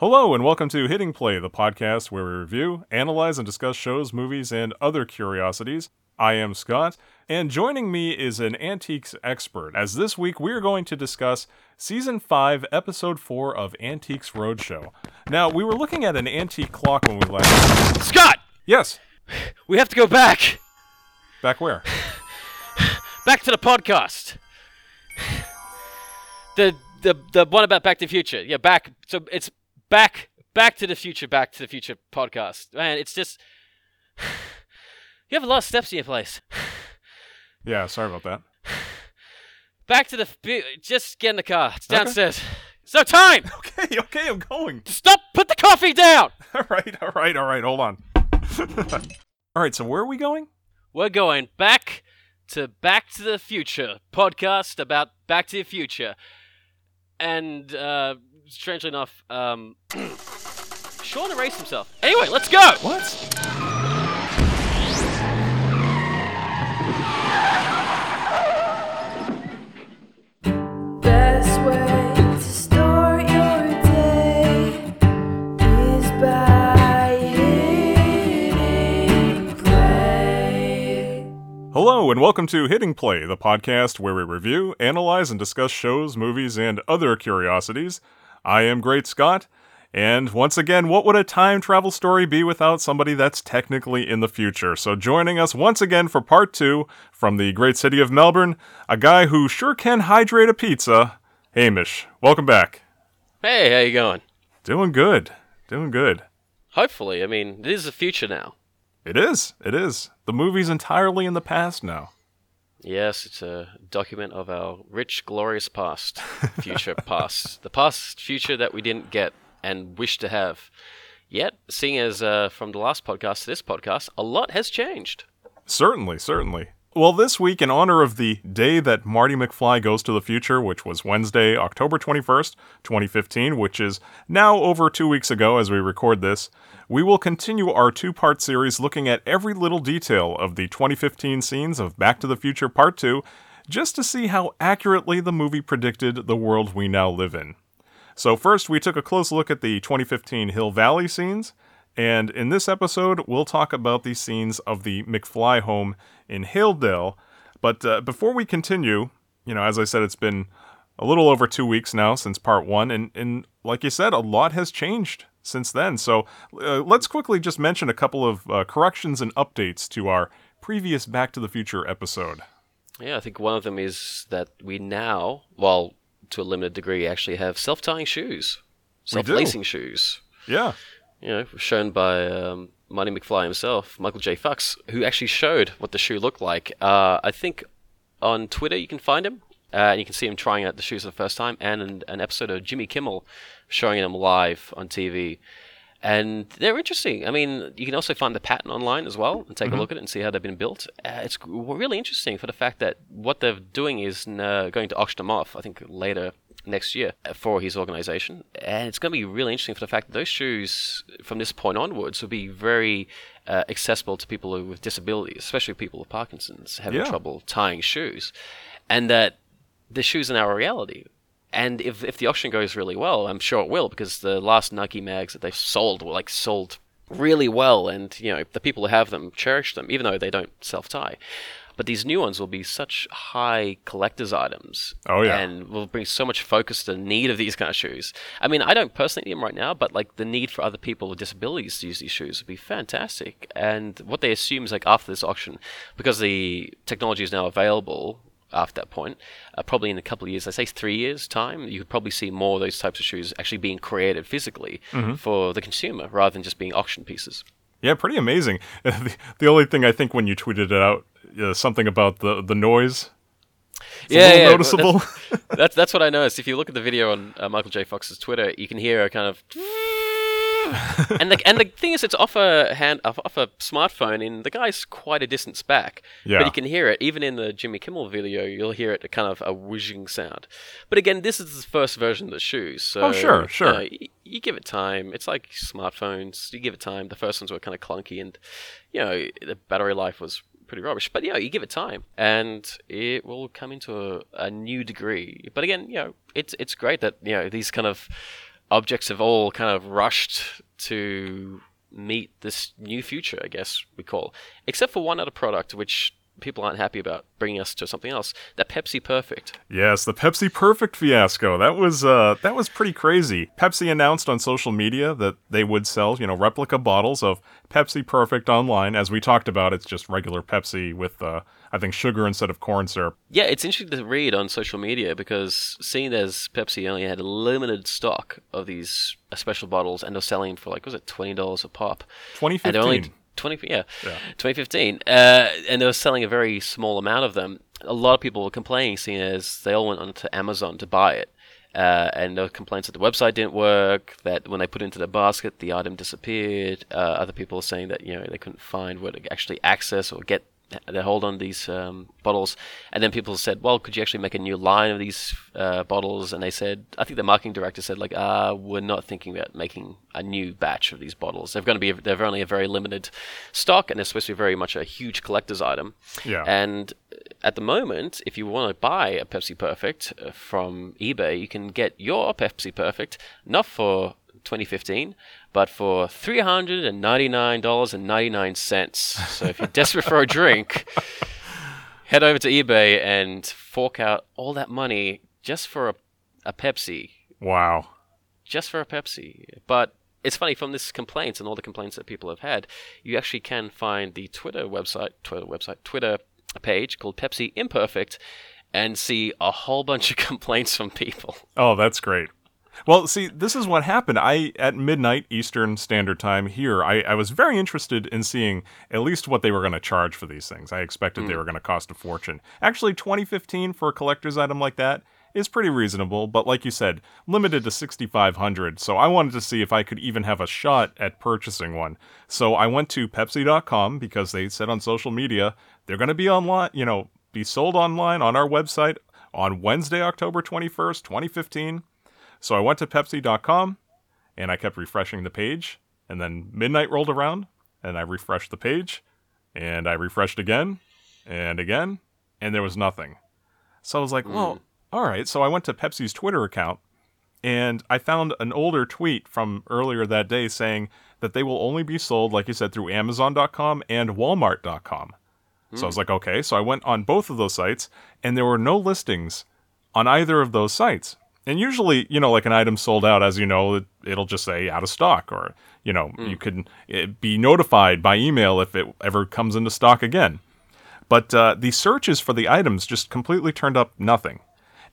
Hello, and welcome to Hitting Play, the podcast where we review, analyze, and discuss shows, movies, and other curiosities. I am Scott, and joining me is an antiques expert, as this week we are going to discuss Season 5, Episode 4 of Antiques Roadshow. Now, we were looking at an antique clock when we last. Scott, Yes! we have to go back. Back where? Back to the podcast. The the the one about Back to the Future. Yeah, back. So it's back Back to the Future, Back to the Future podcast. Man, it's just you have a lot of steps in your place. Yeah, sorry about that. Back to the just get in the car. It's downstairs. It's no time. Okay, okay, I'm going. Stop. Put the coffee down. All right, all right, all right, hold on. all right, so where are we going? We're going back to Back to the Future podcast about Back to the Future. And uh, strangely enough, um, Sean erased himself. Anyway, let's go. What? Best way to start your day is by hitting play. Hello, and welcome to Hitting Play, the podcast where we review, analyze, and discuss shows, movies, and other curiosities. I am Great Scott, and once again, what would a time travel story be without somebody that's technically in the future? So, joining us once again for part two from the great city of Melbourne, a guy who sure can hydrate a pizza, Hamish. Welcome back. Hey, how you going? Doing good. Doing good. Hopefully, I mean, it is the future now. It is. It is. The movie's entirely in the past now. Yes, it's a document of our rich, glorious past, future past, the past future that we didn't get and wish to have. Yet, seeing as uh, from the last podcast to this podcast, a lot has changed. Certainly, certainly. Well, this week, in honor of the day that Marty McFly goes to the future, which was Wednesday, October 21st, 2015, which is now over two weeks ago as we record this, we will continue our two part series looking at every little detail of the 2015 scenes of Back to the Future Part 2, just to see how accurately the movie predicted the world we now live in. So, first, we took a close look at the 2015 Hill Valley scenes, and in this episode, we'll talk about the scenes of the McFly home in Hilldale. But uh, before we continue, you know, as I said, it's been a little over two weeks now since part one, and, and like you said, a lot has changed since then. So uh, let's quickly just mention a couple of uh, corrections and updates to our previous Back to the Future episode. Yeah, I think one of them is that we now, well, to a limited degree, actually have self-tying shoes, self-lacing shoes. Yeah. You know, shown by um, Marty McFly himself, Michael J. Fox, who actually showed what the shoe looked like. Uh, I think on Twitter you can find him, uh, and you can see him trying out the shoes for the first time, and an, an episode of Jimmy Kimmel showing them live on TV. And they're interesting. I mean, you can also find the pattern online as well and take a look at it and see how they've been built. Uh, it's really interesting for the fact that what they're doing is uh, going to auction them off, I think, later next year for his organization. And it's going to be really interesting for the fact that those shoes, from this point onwards, will be very uh, accessible to people with disabilities, especially people with Parkinson's having Yeah. trouble tying shoes. And that the shoes are now a reality. And if if the auction goes really well, I'm sure it will because the last Nike mags that they've sold were like sold really well, and you know the people who have them cherish them, even though they don't self tie. But these new ones will be such high collector's items. Oh, yeah. and will bring so much focus to the need of these kind of shoes. I mean, I don't personally need them right now, but like the need for other people with disabilities to use these shoes would be fantastic. And what they assume is like after this auction, because the technology is now available after that point, uh, probably in a couple of years, I say three years time, you could probably see more of those types of shoes actually being created physically for the consumer rather than just being auction pieces. Yeah, pretty amazing. the, the only thing I think when you tweeted it out, uh, something about the, the noise. It's a little well, noticeable. That's, that's that's what I noticed. If you look at the video on uh, Michael J. Fox's Twitter, you can hear a kind of. and the and the thing is, it's off a hand off, a smartphone, and the guy's quite a distance back. Yeah. But you can hear it even in the Jimmy Kimmel video. You'll hear it a kind of a whizzing sound. But again, this is the first version of the shoes. So Oh, sure, you sure. know, y- you give it time. It's like smartphones. You give it time. The first ones were kind of clunky, and you know the battery life was pretty rubbish. But you know, you give it time, and it will come into a, a new degree. But again, you know, it's it's great that you know these kind of objects have all kind of rushed to meet this new future, I guess we call, except for one other product which people aren't happy about bringing us to something else. That Pepsi Perfect. Yes, the Pepsi Perfect fiasco. That was uh, that was pretty crazy. Pepsi announced on social media that they would sell, you know, replica bottles of Pepsi Perfect online. As we talked about, it's just regular Pepsi with, uh, I think, sugar instead of corn syrup. Yeah, it's interesting to read on social media because seeing as Pepsi only had a limited stock of these uh, special bottles and they're selling for like was it twenty dollars a pop? And 2015. They're only 20 yeah, Yeah. 2015 uh, and they were selling a very small amount of them a lot of people were complaining seeing as they all went onto amazon to buy it uh, and there were complaints that the website didn't work that when they put it into the basket the item disappeared uh, other people were saying that you know they couldn't find where to actually access or get their hold on these um, bottles. And then people said well could you actually make a new line of these uh, bottles? And they said i think the marketing director said like uh, we're not thinking about making a new batch of these bottles. They're going to be they're only a very limited stock and they're supposed to be very much a huge collector's item. Yeah. and at the moment if you want to buy a pepsi perfect uh, from ebay you can get your pepsi perfect not for 2015 but for $399.99 so if you're desperate for a drink head over to ebay and fork out all that money just for a, a pepsi Wow. just for a Pepsi. But it's funny from this complaints and all the complaints that people have had, you actually can find the Twitter website, Twitter website, Twitter page called Pepsi Imperfect, and see a whole bunch of complaints from people. Oh, that's great. Well, see, this is what happened. I at midnight Eastern Standard Time here, I, I was very interested in seeing at least what they were going to charge for these things. I expected they hmm. were going to cost a fortune. Actually, 2015 for a collector's item like that is pretty reasonable, but like you said, limited to 6500. So I wanted to see if I could even have a shot at purchasing one. So I went to pepsi.com because they said on social media they're going to be online, you know, be sold online on our website on Wednesday, October 21st, 2015. So I went to Pepsi.com and I kept refreshing the page. And then midnight rolled around and I refreshed the page and I refreshed again and again and there was nothing. So I was like, well, mm. all right. So I went to Pepsi's Twitter account and I found an older tweet from earlier that day saying that they will only be sold, like you said, through Amazon.com and Walmart.com. So I was mm. like, okay. So I went on both of those sites, and there were no listings on either of those sites. And usually, you know, like an item sold out, as you know, it, it'll just say out of stock, or you know, you can eh, be notified by email if it ever comes into stock again. But uh, the searches for the items just completely turned up nothing.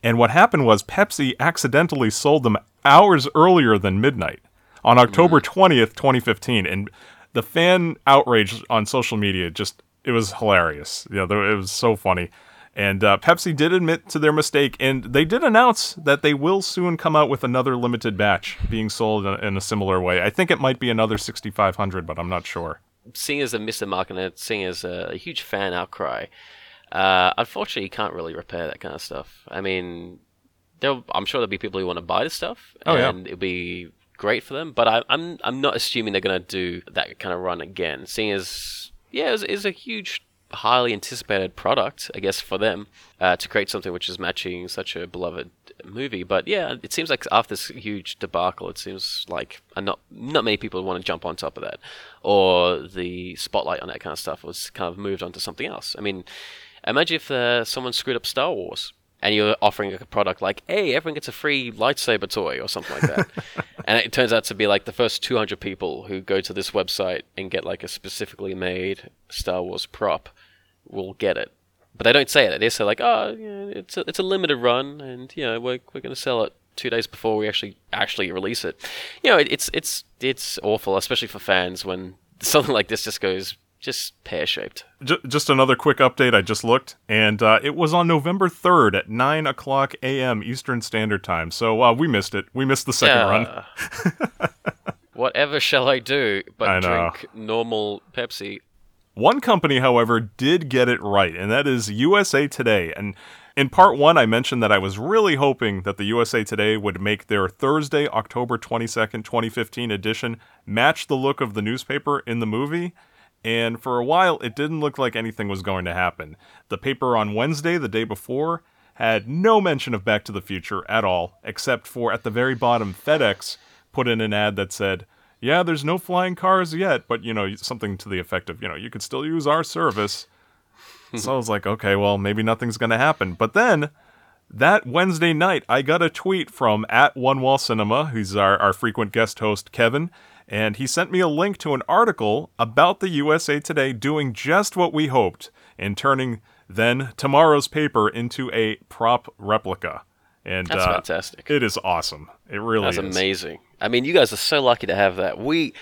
And what happened was Pepsi accidentally sold them hours earlier than midnight on October 20th, 2015. And the fan outrage on social media just, it was hilarious. You know, it was so funny. And uh, Pepsi did admit to their mistake, and they did announce that they will soon come out with another limited batch being sold in, in a similar way. I think it might be another 6,500, but I'm not sure. Seeing as a Mr. Market, seeing as a, a huge fan outcry, uh, unfortunately, you can't really repair that kind of stuff. I mean, I'm sure there'll be people who want to buy the stuff, Oh, yeah. and it'll be great for them. But I, I'm I'm not assuming they're going to do that kind of run again. Seeing as yeah, it's, it's a huge, highly anticipated product, I guess, for them uh, to create something which is matching such a beloved movie. But yeah, it seems like after this huge debacle, it seems like not not many people want to jump on top of that, or the spotlight on that kind of stuff was kind of moved on to something else. I mean, imagine if uh, someone screwed up Star Wars. And you're offering a product like, "Hey, everyone gets a free lightsaber toy" or something like that, and it turns out to be like the first 200 people who go to this website and get like a specifically made Star Wars prop will get it. But they don't say it. They say like, "Oh, yeah, it's a, it's a limited run, and you know we're we're going to sell it two days before we actually actually release it." You know, it, it's it's it's awful, especially for fans when something like this just goes just pear shaped. J- just another quick update. I just looked, and uh, it was on November 3rd at 9 o'clock a.m. Eastern Standard Time. So uh, we missed it. We missed the second run. Whatever shall I do but I drink normal Pepsi? One company, however, did get it right, and that is USA Today. And in part one, I mentioned that I was really hoping that the USA Today would make their Thursday, October 22nd, 2015 edition match the look of the newspaper in the movie. And for a while, it didn't look like anything was going to happen. The paper on Wednesday, the day before, had no mention of Back to the Future at all, except for at the very bottom, FedEx put in an ad that said, "Yeah, there's no flying cars yet, but you know something to the effect of, you know, you could still use our service." so I was like, "Okay, well, maybe nothing's going to happen." But then that Wednesday night, I got a tweet from at One Wall Cinema, who's our, our frequent guest host, Kevin, and he sent me a link to an article about the USA Today doing just what we hoped and turning then tomorrow's paper into a prop replica. And That's uh, fantastic. It is awesome. It really is. That's is. amazing. I mean, you guys are so lucky to have that. We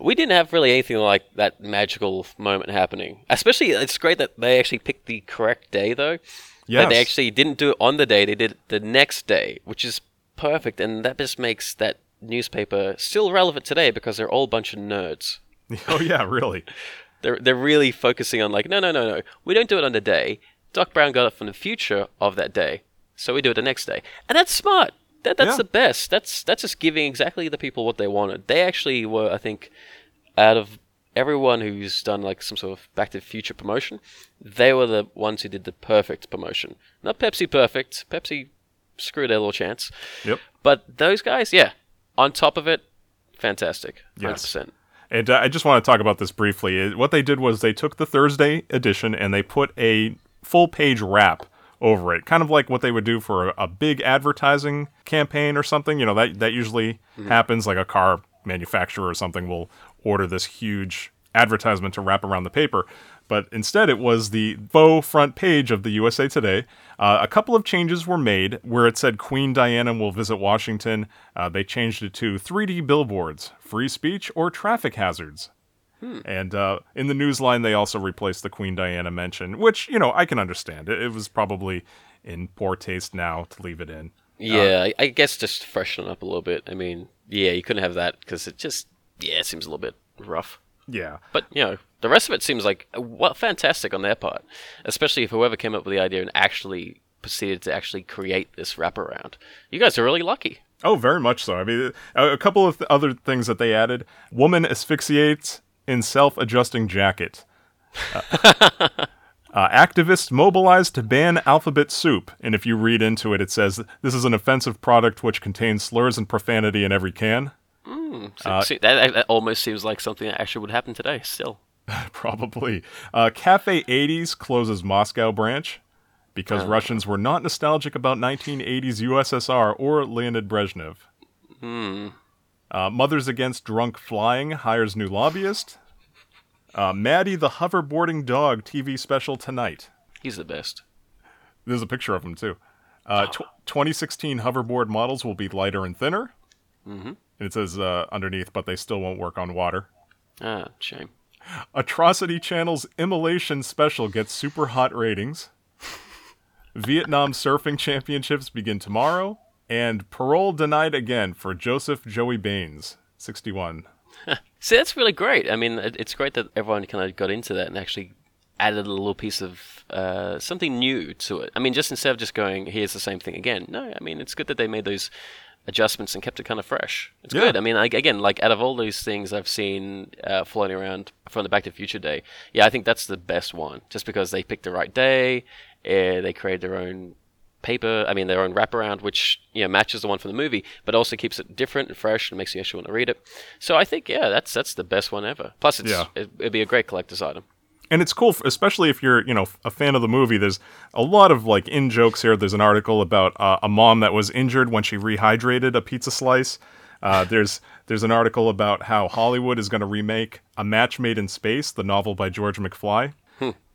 we didn't have really anything like that magical moment happening. Especially, it's great that they actually picked the correct day, though. That they actually didn't do it on the day; they did it the next day, which is perfect, and that just makes that newspaper still relevant today because they're all a bunch of nerds. oh yeah, really. They're they're really focusing on like, no, no, no, no, we don't do it on the day. Doc Brown got it from the future of that day, so we do it the next day, and that's smart. That that's Yeah. the best. That's that's just giving exactly the people what they wanted. They actually were, I think, out of everyone who's done like some sort of Back to the Future promotion, they were the ones who did the perfect promotion. Not Pepsi perfect. Pepsi screwed their little chance. Yep. But those guys, yeah, on top of it, fantastic. Hundred Yes. And uh, I just want to talk about this briefly. What they did was they took the Thursday edition and they put a full page wrap over it, kind of like what they would do for a, a big advertising campaign or something. You know, that, that usually happens, like a car manufacturer or something will order this huge advertisement to wrap around the paper. But instead, it was the faux front page of the USA Today. Uh, a couple of changes were made where it said Queen Diana will visit Washington. Uh, they changed it to 3D billboards, free speech, or traffic hazards. And uh, in the newsline, they also replaced the Queen Diana mention, which, you know, I can understand. It, it was probably in poor taste now to leave it in. Yeah, I, I guess just freshen up a little bit. I mean, yeah, you couldn't have that because it just yeah, it seems a little bit rough. Yeah. But you know, the rest of it seems like uh, well, fantastic on their part, especially if whoever came up with the idea and actually proceeded to actually create this wraparound. You guys are really lucky. Oh, very much so. I mean, a, couple of th- other things that they added: woman asphyxiates in self-adjusting jacket. Uh, uh, activists mobilized to ban alphabet soup, and if you read into it, it says this is an offensive product which contains slurs and profanity in every can. So, see, that, that almost seems like something that actually would happen today. Still, Probably. Uh, Cafe 80s closes Moscow branch because Russians were not nostalgic about 1980s USSR or Leonid Brezhnev. Uh, Mothers Against Drunk Flying hires new lobbyist. Uh, Maddie the hoverboarding dog TV special tonight. he's the best. There's a picture of him too. Uh, tw- 2016 hoverboard models will be lighter and thinner. Mm-hmm. And it says uh, underneath, but they still won't work on water. Ah, shame. Atrocity Channel's Immolation Special gets super hot ratings. Vietnam Surfing Championships begin tomorrow. And parole denied again for Joseph Joey Baines, 61. See, that's really great. I mean, it's great that everyone kind of got into that and actually added a little piece of uh, something new to it. I mean, just instead of just going, here's the same thing again. No, I mean, it's good that they made those adjustments and kept it kind of fresh. It's Yeah. good. I mean, like, again, like out of all those things I've seen uh, floating around from the Back to the Future day, yeah, I think that's the best one. Just because they picked the right day, uh, they created their own paper, I mean, their own wraparound, which you know matches the one from the movie, but also keeps it different and fresh and makes you actually want to read it. So I think, yeah, that's that's the best one ever. Plus, it's Yeah. it, it'd be a great collector's item. And it's cool, especially if you're, you know, a fan of the movie. There's a lot of like in jokes here. There's an article about uh, a mom that was injured when she rehydrated a pizza slice. Uh, there's there's an article about how Hollywood is going to remake A Match Made in Space, the novel by George McFly.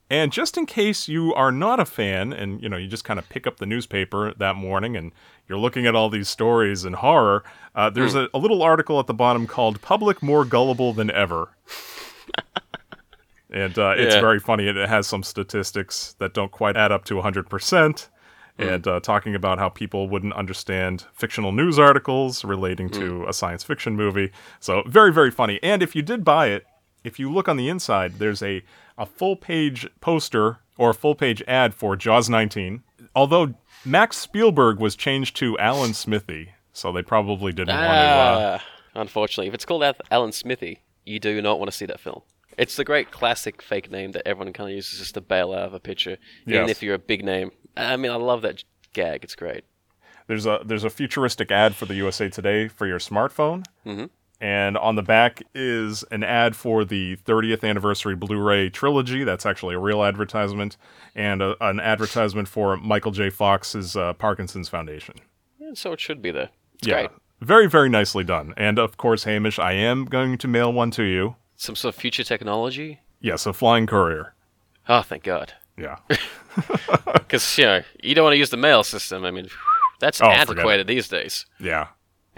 And just in case you are not a fan, and you know you just kind of pick up the newspaper that morning and you're looking at all these stories and horror, uh, there's a, a little article at the bottom called "Public More Gullible Than Ever." And uh, it's Yeah. very funny. It has some statistics that don't quite add up to 100%, and uh, talking about how people wouldn't understand fictional news articles relating to a science fiction movie. So, very, very funny. And if you did buy it, if you look on the inside, there's a, a full page poster or a full page ad for Jaws 19. Although Max Spielberg was changed to Alan Smithee, so they probably didn't want to. Uh, Ah, unfortunately, if it's called Alan Smithee, you do not want to see that film. It's the great classic fake name that everyone kind of uses just to bail out of a picture, even if you're a big name. I mean, I love that gag. It's great. There's a there's a futuristic ad for the USA Today for your smartphone. Mhm. And on the back is an ad for the 30th anniversary Blu-ray trilogy. That's actually a real advertisement, and a, an advertisement for Michael J. Fox's uh, Parkinson's Foundation. Yeah, so it should be there. It's yeah, great. very very nicely done. And of course, Hamish, I am going to mail one to you. Some sort of future technology. Yes, a flying courier. Oh, thank God. Yeah. Because, you know, you don't want to use the mail system. I mean, that's Oh, antiquated these days. Yeah.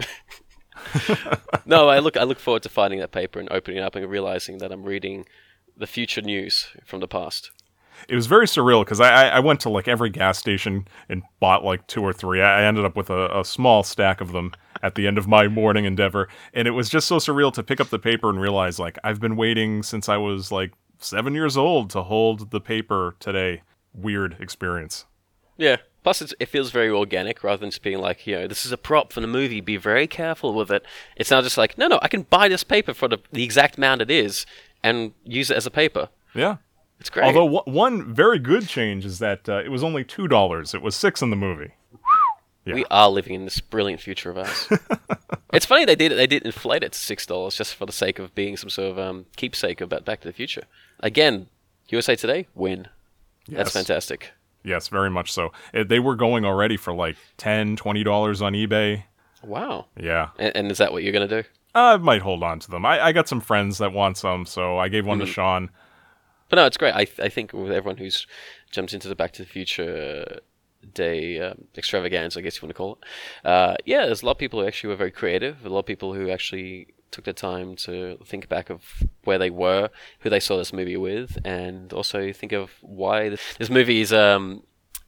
No, I look I look forward to finding that paper and opening it up and realizing that I'm reading the future news from the past. It was very surreal because I, I went to like every gas station and bought like two or three. I I ended up with a, a small stack of them at the end of my morning endeavor, and it was just so surreal to pick up the paper and realize like I've been waiting since I was like seven years old to hold the paper today. Weird experience. Yeah. Plus, it's, it feels very organic rather than just being like, you know, this is a prop for the movie. Be very careful with it. It's now just like, no, no, I can buy this paper for the, the exact amount it is and use it as a paper. Yeah. It's great. Although w- one very good change is that uh, it was only two dollars. It was six in the movie. Yeah. we are living in this brilliant future of ours. it's funny they did it. they did inflate it to six dollars just for the sake of being some sort of um, keepsake about Back to the Future. Again, USA Today win. That's fantastic. Yes, very much so. Uh, They were going already for like 10 dollars on eBay. Wow. Yeah. And, and is that what you're gonna do? I might hold on to them. I, I got some friends that want some, so I gave Mm-hmm. one to Sean. But no, it's great. I I think with everyone who's jumped into the Back to the Future Day um, extravaganza, I guess you want to call it. Uh, yeah, there's a lot of people who actually were very creative. A lot of people who actually took the time to think back of where they were, who they saw this movie with, and also think of why this, movie is um,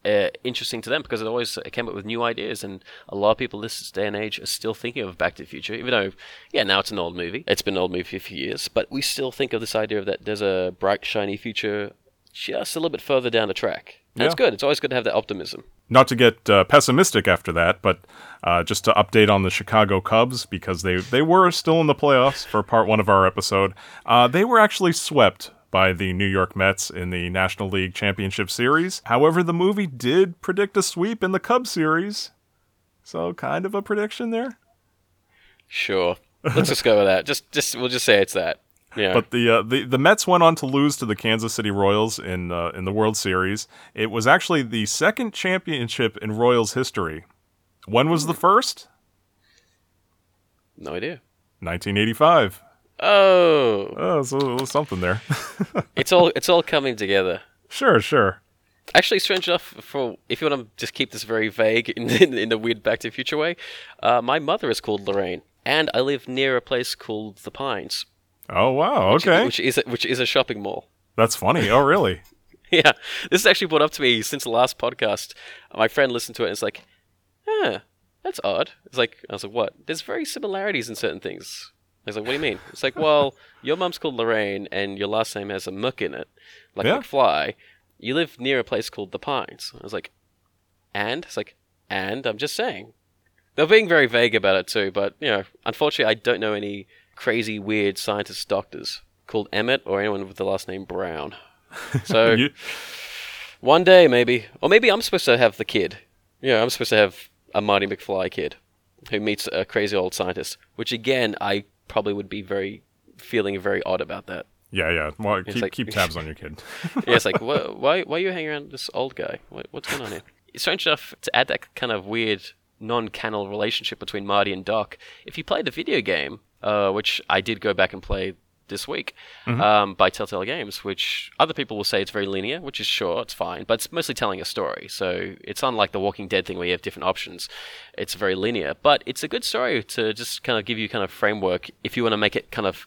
uh, interesting to them because it always came up with new ideas. And a lot of people this day and age are still thinking of Back to the Future, even though, yeah, now it's an old movie. It's been an old movie for a few years, but we still think of this idea of that there's a bright, shiny future just a little bit further down the track. It's Yeah. good. It's always good to have that optimism. Not to get uh, pessimistic after that, but uh, just to update on the Chicago Cubs because they they were still in the playoffs for part one of our episode. Uh, they were actually swept by the New York Mets in the National League Championship Series. However, the movie did predict a sweep in the Cubs series, so kind of a prediction there. Sure. Let's just go with that. Just, just we'll just say it's that. Yeah. But the, uh, the the Mets went on to lose to the Kansas City Royals in uh, in the World Series. It was actually the second championship in Royals history. When was the first? no idea. 1985. Oh, Oh, so something there. it's all it's all coming together. sure, sure. Actually, strange enough, for if you want to just keep this very vague in, in, in the weird Back to the Future way, uh, my mother is called Lorraine, and I live near a place called the Pines, Oh wow. Okay, which is a, which is a shopping mall. that's funny. Oh really? yeah, this is actually brought up to me since the last podcast. My friend listened to it and it's like, huh, that's odd. It's like, I was like, what? There's very similarities in certain things. I was like, what do you mean? It's like, well, your mum's called Lorraine and your last name has a muck in it, like Yeah. McFly. You live near a place called the Pines. I was like, and? It's like, and? I'm just saying. They're being very vague about it too, but, you know, unfortunately, I don't know any crazy, weird scientist doctors called Emmett or anyone with the last name Brown. So. You- One day, maybe. Or maybe I'm supposed to have the kid. Yeah, I'm supposed to have a Marty McFly kid who meets a crazy old scientist, which again, I probably would be very feeling very odd about that. yeah, yeah. Well, keep, like- keep tabs on your kid. Yeah, it's like, wh- why, why are you hanging around this old guy? What, what's going on here? It's strange enough to add that kind of weird non-canon relationship between Marty and Doc. If you play the video game, uh, which I did go back and play this week um, by Telltale Games, which other people will say it's very linear, which is sure, it's fine, but it's mostly telling a story. So it's unlike the Walking Dead thing where you have different options. It's very linear, but it's a good story to just kind of give you kind of framework if you want to make it kind of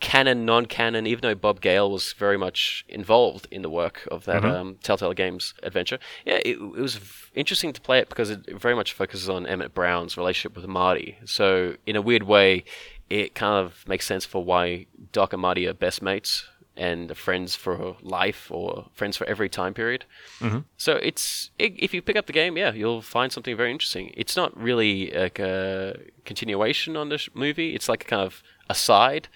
canon, non-canon, even though Bob Gale was very much involved in the work of that um, Telltale Games adventure. Yeah, it, it was v- interesting to play it because it very much focuses on Emmett Brown's relationship with Marty. So in a weird way, it kind of makes sense for why Doc and Marty are best mates and friends for life or friends for every time period. Mm-hmm. So it's i if you pick up the game, yeah, you'll find something very interesting. It's not really like a continuation on the movie. It's like a kind of aside,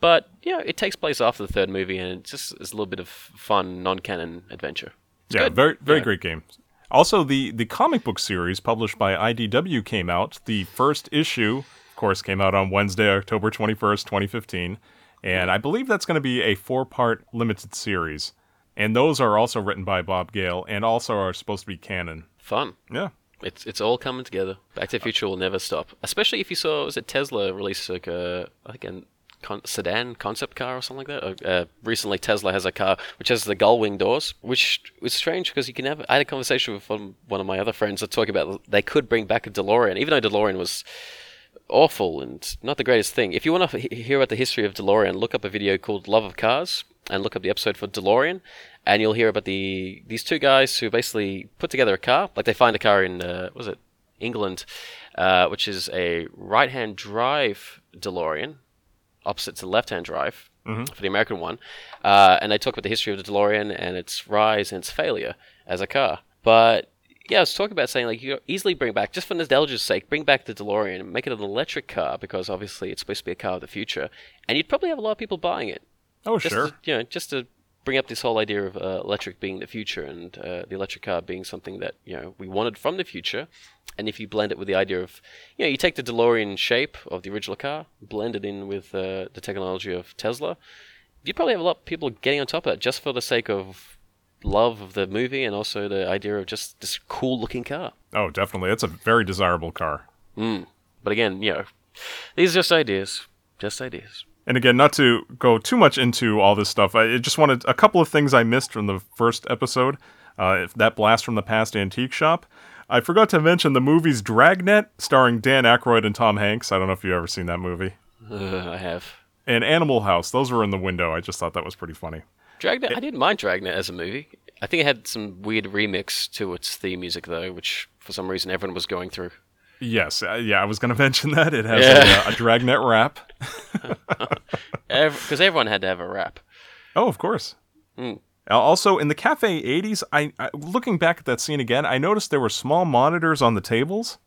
but yeah, it takes place after the third movie, and it's just is a little bit of fun, non-canon adventure. It's yeah, good. very very Yeah. great game. Also, the the comic book series published by IDW came out. The first issue, course, came out on Wednesday, October twenty first, twenty fifteen, and I believe that's going to be a four part limited series. And those are also written by Bob Gale, and also are supposed to be canon. Fun. Yeah. It's it's all coming together. Back to the Future will never stop. Especially if you saw was it Tesla release like a I think a con- sedan concept car or something like that. Uh, uh, recently, Tesla has a car which has the gull wing doors, which is strange because you can have. I had a conversation with one, one of my other friends that talk about they could bring back a DeLorean, even though DeLorean was awful and not the greatest thing. If you want to h- hear about the history of DeLorean, look up a video called Love of Cars and look up the episode for DeLorean, and you'll hear about the these two guys who basically put together a car. Like they find a car in uh, was it England, uh, which is a right-hand drive DeLorean, opposite to left-hand drive for the American one, uh, and they talk about the history of the DeLorean and its rise and its failure as a car. But yeah, I was talking about saying like you easily bring back just for nostalgia's sake, bring back the DeLorean and make it an electric car because obviously it's supposed to be a car of the future, and you'd probably have a lot of people buying it. Oh, Just sure. to, you know, just to bring up this whole idea of uh, electric being the future and uh, the electric car being something that you know we wanted from the future, and if you blend it with the idea of you know you take the DeLorean shape of the original car, blend it in with uh, the technology of Tesla, you'd probably have a lot of people getting on top of it just for the sake of love of the movie and also the idea of just this cool looking car. Oh, definitely. It's a very desirable car. But again, you know, these are just ideas, just ideas. And again, not to go too much into all this stuff, I just wanted a couple of things I missed from the first episode. Uh, that blast from the past antique shop. I forgot to mention the movie's Dragnet, starring Dan Aykroyd and Tom Hanks. I don't know if you've ever seen that movie. Uh, I have. And Animal House. Those were in the window. I just thought that was pretty funny. Dragnet. I didn't mind Dragnet as a movie. I think it had some weird remix to its theme music though, which for some reason everyone was going through. Yes, uh, yeah, I was going to mention that. It has Yeah. a, a Dragnet rap. Because everyone had to have a rap. Oh, of course. Mm. Uh, Also, in the Cafe 80s, I, I looking back at that scene again, I noticed there were small monitors on the tables.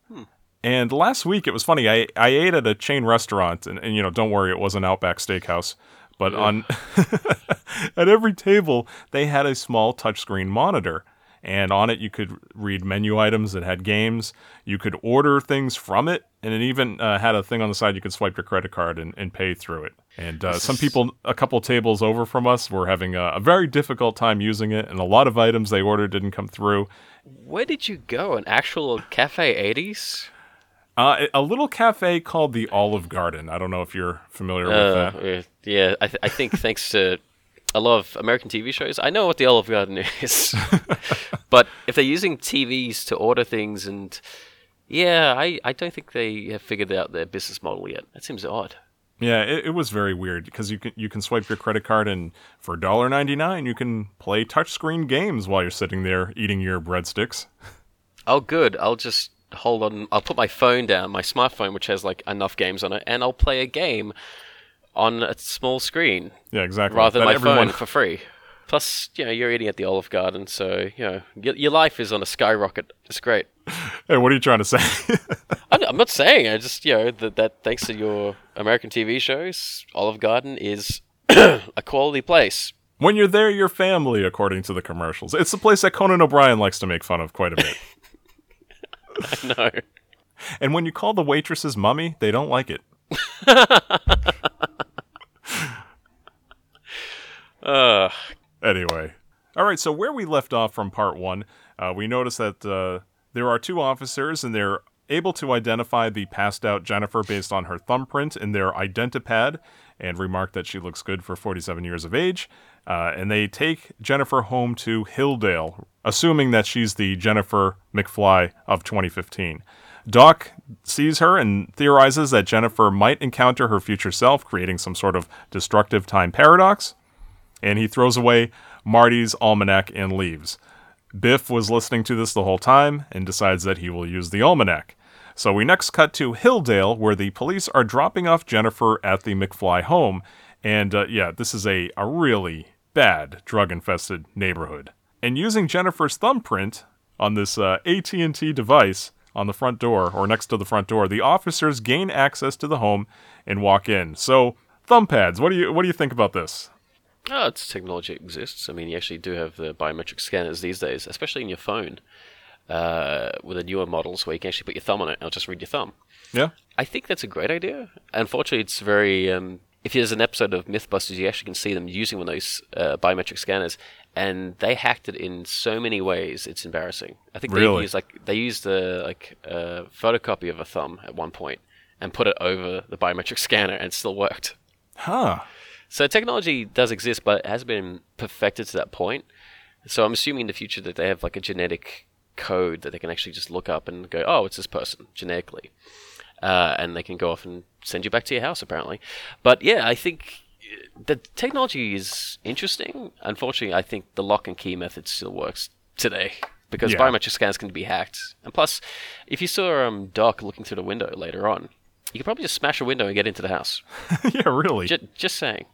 And last week, it was funny. I, I ate at a chain restaurant, and, and you know, don't worry, it wasn't Outback Steakhouse. But on at every table, they had a small touchscreen monitor, and on it you could read menu items. that had games. You could order things from it, and it even uh, had a thing on the side you could swipe your credit card and, and pay through it. And uh, some people, a couple tables over from us, were having a, a very difficult time using it, and a lot of items they ordered didn't come through. Where did you go? An actual Cafe 80s? Uh, a little cafe called the Olive Garden. I don't know if you're familiar with Uh, that. yeah, yeah, I, th- I think thanks to a lot of American TV shows, I know what the Olive Garden is. but if they're using TVs to order things, and yeah, I, I don't think they have figured out their business model yet. That seems odd. Yeah, it, it was very weird because you can you can swipe your credit card and for $1.99 you can play touchscreen games while you're sitting there eating your breadsticks. Oh, good. I'll just hold on. I'll put my phone down, my smartphone, which has like enough games on it, and I'll play a game on a small screen Yeah, exactly. rather than That my everyone- phone for free. Plus, you know, you're eating at the Olive Garden, so you know your, your life is on a skyrocket. It's great. Hey, what are you trying to say? I'm, I'm not saying. I just you know that, that thanks to your American TV shows, Olive Garden is a quality place. when you're there, you're family, according to the commercials. It's the place that Conan O'Brien likes to make fun of quite a bit. no. and when you call the waitresses mummy, they don't like it. Uh, Anyway, all right. So where we left off from part one, uh, we noticed that uh, there are two officers, and they're able to identify the passed out Jennifer based on her thumbprint in their identipad, and remark that she looks good for 47 years of age. Uh, and they take Jennifer home to Hilldale, assuming that she's the Jennifer McFly of 2015. Doc sees her and theorizes that Jennifer might encounter her future self, creating some sort of destructive time paradox and he throws away Marty's almanac and leaves. Biff was listening to this the whole time and decides that he will use the almanac. So we next cut to Hilldale, where the police are dropping off Jennifer at the McFly home. And uh, yeah, this is a, a really bad drug-infested neighborhood. And using Jennifer's thumbprint on this uh, AT&T device on the front door or next to the front door, the officers gain access to the home and walk in. So thumb pads, what do you what do you think about this? oh, it's technology exists. I mean, you actually do have the biometric scanners these days, especially in your phone. uh, with the newer models where you can actually put your thumb on it and it'll just read your thumb. Yeah. I think that's a great idea. Unfortunately, it's very. Um, if there's an episode of MythBusters, you actually can see them using one of those uh, biometric scanners, and they hacked it in so many ways. It's embarrassing. I think they used like they used a like a photocopy of a thumb at one point and put it over the biometric scanner, and it still worked. Huh. So technology does exist, but it hasn't been perfected to that point. So I'm assuming in the future that they have like a genetic code that they can actually just look up and go, oh, it's this person genetically, uh, and they can go off and send you back to your house apparently. But yeah, I think the technology is interesting. Unfortunately, I think the lock and key method still works today because Yeah. biometric scans can be hacked. And plus, if you saw um, Doc looking through the window later on, you could probably just smash a window and get into the house. yeah, really. J- just saying.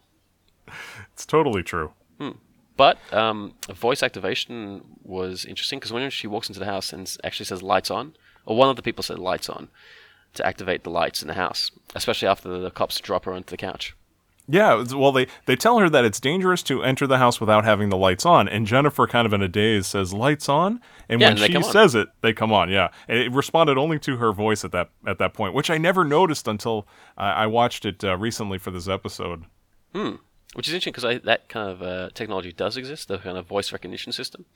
It's totally true. But um, voice activation was interesting because when she walks into the house and actually says lights on, or one of the people said lights on, to activate the lights in the house, especially after the, cops drop her onto the couch. Yeah, well, they, they tell her that it's dangerous to enter the house without having the lights on, and Jennifer, kind of in a daze, says, "Lights on," and Yeah, when and she says it, they come on. Yeah, it responded only to her voice at that at that point, which I never noticed until I I watched it uh, recently for this episode. Hmm. Which is interesting because that kind of uh, technology does exist, the kind of voice recognition system.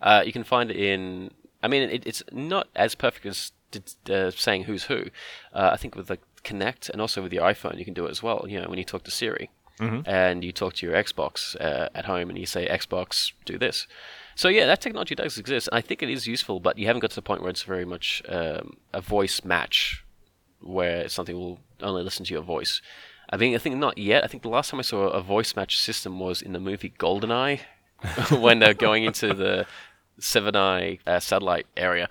Uh, you can find it in. I mean, it, it's not as perfect as d- uh, saying who's who. Uh, I think with the Kinect and also with the iPhone, you can do it as well. You know, when you talk to Siri and you talk to your Xbox uh, at home and you say Xbox, do this. So yeah, that technology does exist, and I think it is useful. But you haven't got to the point where it's very much um, a voice match where something will only listen to your voice. I mean, I think not yet. I think the last time I saw a voice match system was in the movie Goldeneye, when they're going into the Seven Eye uh, satellite area,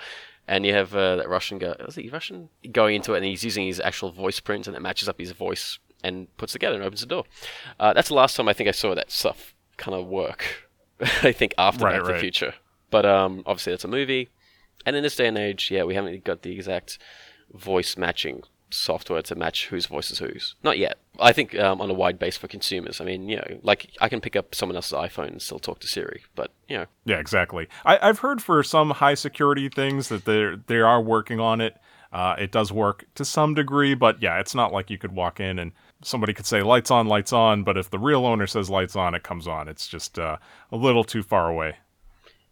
and you have uh, that Russian guy. Was he Russian? Going into it, and he's using his actual voice print, and it matches up his voice and puts together and opens the door. Uh, that's the last time I think I saw that stuff kind of work. I think after Right, Back to the. Future, but um, obviously that's a movie. And in this day and age, yeah, we haven't got the exact voice matching software to match whose voice is whose. Not yet. I think um, on a wide base for consumers. I mean, you know, like I can pick up someone else's iPhone and still talk to Siri, but you know, Yeah, exactly. I, I've heard for some high security things that they they are working on it. Uh, it does work to some degree, but yeah, it's not like you could walk in and somebody could say lights on, lights on, but if the real owner says lights on, it comes on. It's just uh, a little too far away.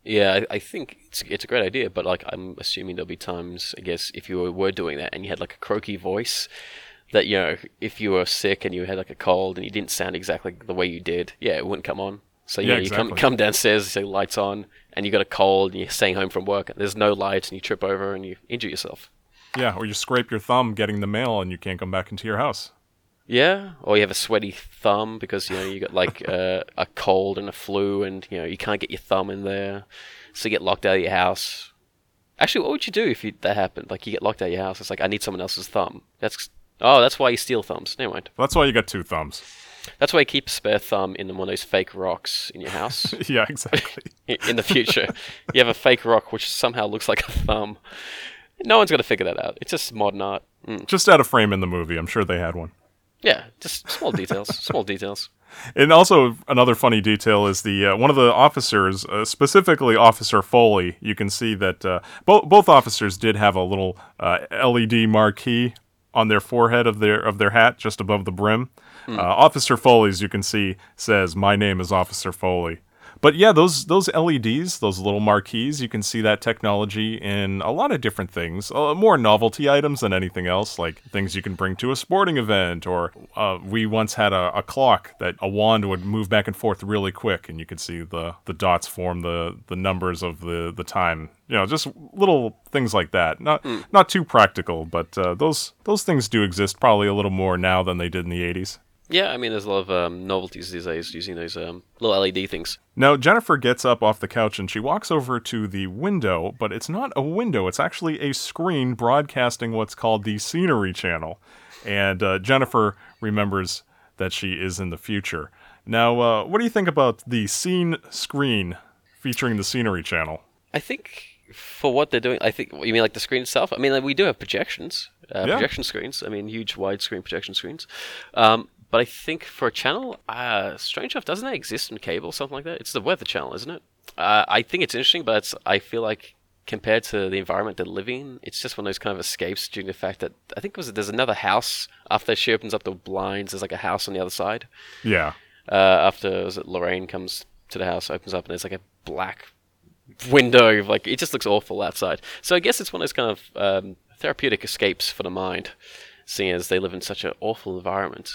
Yeah, I, I think it's it's a great idea. But like, I'm assuming there'll be times, I guess, if you were, were doing that and you had like a croaky voice. That you know, if you were sick and you had like a cold and you didn't sound exactly the way you did, yeah, it wouldn't come on. So you Yeah, know, you come come downstairs, you say lights on, and you got a cold, and you're staying home from work, and there's no lights, and you trip over and you injure yourself. Yeah, or you scrape your thumb getting the mail and you can't come back into your house. Yeah, or you have a sweaty thumb because you know you got like uh, a cold and a flu, and you know you can't get your thumb in there, so you get locked out of your house. Actually, what would you do if you, that happened? Like you get locked out of your house, it's like I need someone else's thumb. That's oh, that's why you steal thumbs. Never mind. That's why you got two thumbs. That's why you keep a spare thumb in one of those fake rocks in your house. yeah, exactly. In the future, you have a fake rock which somehow looks like a thumb. No one's gonna figure that out. It's just modern art. Mm. just out of frame in the movie. I'm sure they had one. Yeah, just small details. small details. And also another funny detail is the uh, one of the officers, uh, specifically Officer Foley. You can see that uh, both both officers did have a little uh, LED marquee on their forehead of their of their hat, just above the brim. Uh, Officer Foley's, you can see, says, "My name is Officer Foley." But yeah, those those LEDs, those little marquees, you can see that technology in a lot of different things. Uh, more novelty items than anything else, like things you can bring to a sporting event. Or uh, we once had a, a clock that a wand would move back and forth really quick, and you could see the the dots form the the numbers of the the time. You know, just little things like that. Not not too practical, but uh, those those things do exist. Probably a little more now than they did in the '80s. Yeah, I mean, there's a lot of um, novelties these days using those um, little LED things. Now, Jennifer gets up off the couch and she walks over to the window, but it's not a window. It's actually a screen broadcasting what's called the scenery channel. And uh, Jennifer remembers that she is in the future. Now, uh, what do you think about the scene screen featuring the scenery channel? I think for what they're doing, I think you mean like the screen itself. I mean, like, we do have projections, uh, Yeah. projection screens. I mean, huge widescreen projection screens. Um, but I think for a channel, uh, strange enough, doesn't that exist in cable, or something like that? It's the Weather Channel, isn't it? Uh, I think it's interesting, but it's, I feel like compared to the environment they're living in, it's just one of those kind of escapes due to the fact that I think it was there's another house after she opens up the blinds. There's like a house on the other side. Yeah. Uh, after was it Lorraine comes to the house, opens up, and there's like a black window. Like it just looks awful outside. So I guess it's one of those kind of um, therapeutic escapes for the mind, seeing as they live in such an awful environment.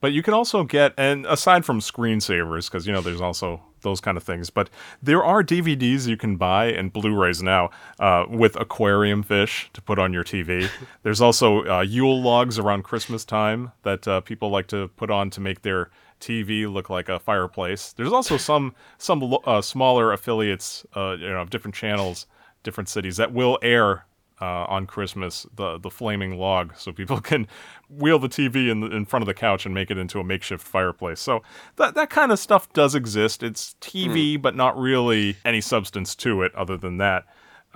But you can also get, and aside from screensavers, because you know there's also those kind of things. But there are DVDs you can buy and Blu-rays now uh, with aquarium fish to put on your TV. there's also uh, Yule logs around Christmas time that uh, people like to put on to make their TV look like a fireplace. There's also some some uh, smaller affiliates, uh, you know, of different channels, different cities that will air uh, on Christmas the the flaming log, so people can wheel the TV in the, in front of the couch and make it into a makeshift fireplace. So that that kind of stuff does exist. It's TV, but not really any substance to it other than that.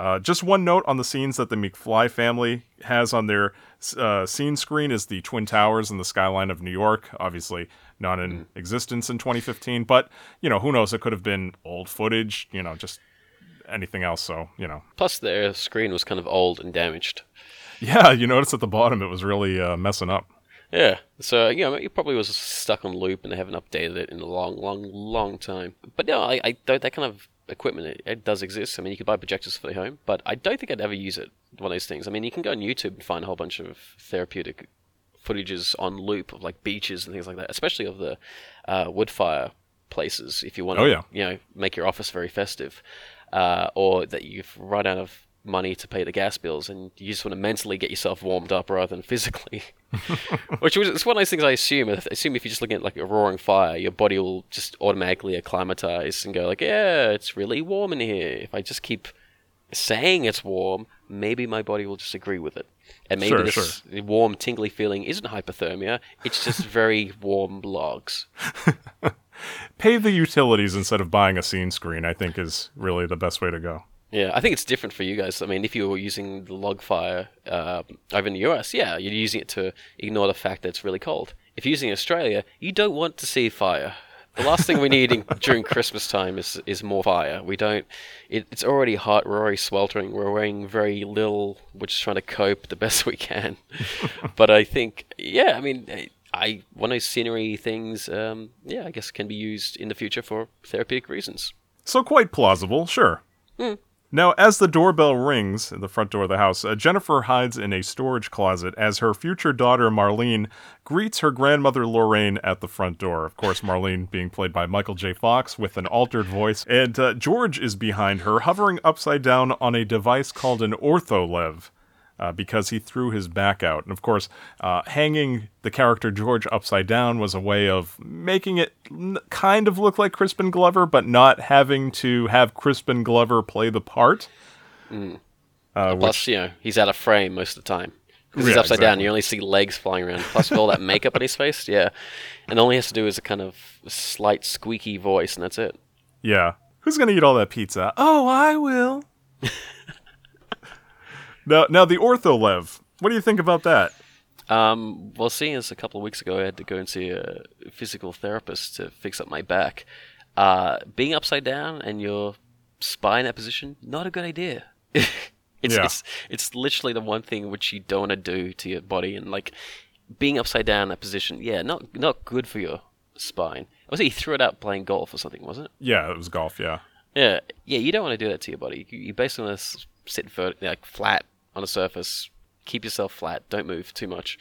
Uh, just one note on the scenes that the McFly family has on their uh, scene screen is the Twin Towers and the skyline of New York. Obviously, not in existence in 2015, but you know who knows? It could have been old footage. You know, just anything else. So you know, Plus, their screen was kind of old and damaged. yeah. You notice at the bottom it was really uh, messing up. Yeah, so you know, it probably was stuck on loop, and they haven't updated it in a long, long, long time. But no, I, I don't. That kind of equipment it, it does exist. I mean, you could buy projectors for the home, but I don't think I'd ever use it. One of those things. I mean, you can go on YouTube and find a whole bunch of therapeutic footages on loop of like beaches and things like that, especially of the uh, wood fire places. If you want to, Oh, yeah. you know, make your office very festive, uh, or that you've run out of money to pay the gas bills and you just want to mentally get yourself warmed up rather than physically. Which was it's one of those things I assume. I assume if you're just looking at like a roaring fire, your body will just automatically acclimatize and go like, yeah, it's really warm in here. If I just keep saying it's warm, maybe my body will just agree with it. And maybe Sure, this warm, tingly feeling isn't hypothermia. It's just very warm logs. Pay the utilities instead of buying a scene screen. I think is really the best way to go. Yeah, I think it's different for you guys. I mean, if you were using the log fire uh, over in the US, yeah, you're using it to ignore the fact that it's really cold. If you're using Australia, you don't want to see fire. The last thing we need in, during Christmas time is is more fire. We don't. It, it's already hot. We're already sweltering. We're wearing very little. We're just trying to cope the best we can. but I think, yeah, I mean, I, one of those scenery things. Um, yeah, I guess can be used in the future for therapeutic reasons. So quite plausible, sure. Now, as the doorbell rings at the front door of the house, uh, Jennifer hides in a storage closet as her future daughter Marlene greets her grandmother Lorraine at the front door. Of course, Marlene being played by Michael J. Fox with an altered voice, and uh, George is behind her, hovering upside down on a device called an ortholev. Uh, because he threw his back out. And of course, uh, hanging the character George upside down was a way of making it kind of look like Crispin Glover, but not having to have Crispin Glover play the part. Uh, Plus, which, you know, he's out of frame most of the time. 'Cause he's Yeah, upside down. You only see legs flying around. Plus, with all that makeup on his face, yeah. And all he has to do is a kind of slight squeaky voice, and that's it. yeah. Who's going to eat all that pizza? Oh, I will. now, now, the ortholev. What do you think about that? Um, well, seeing as a couple of weeks ago I had to go and see a physical therapist to fix up my back, uh, being upside down and your spine in that position, not a good idea. it's, Yeah. it's it's literally the one thing which you don't want to do to your body, and like being upside down in that position, yeah, not not good for your spine. Was it he threw it out playing golf or something? Wasn't it? Yeah, it was golf, yeah. Yeah, yeah. You don't want to do that to your body. You, you basically want to sit vert- like flat on a surface. Keep yourself flat. Don't move too much,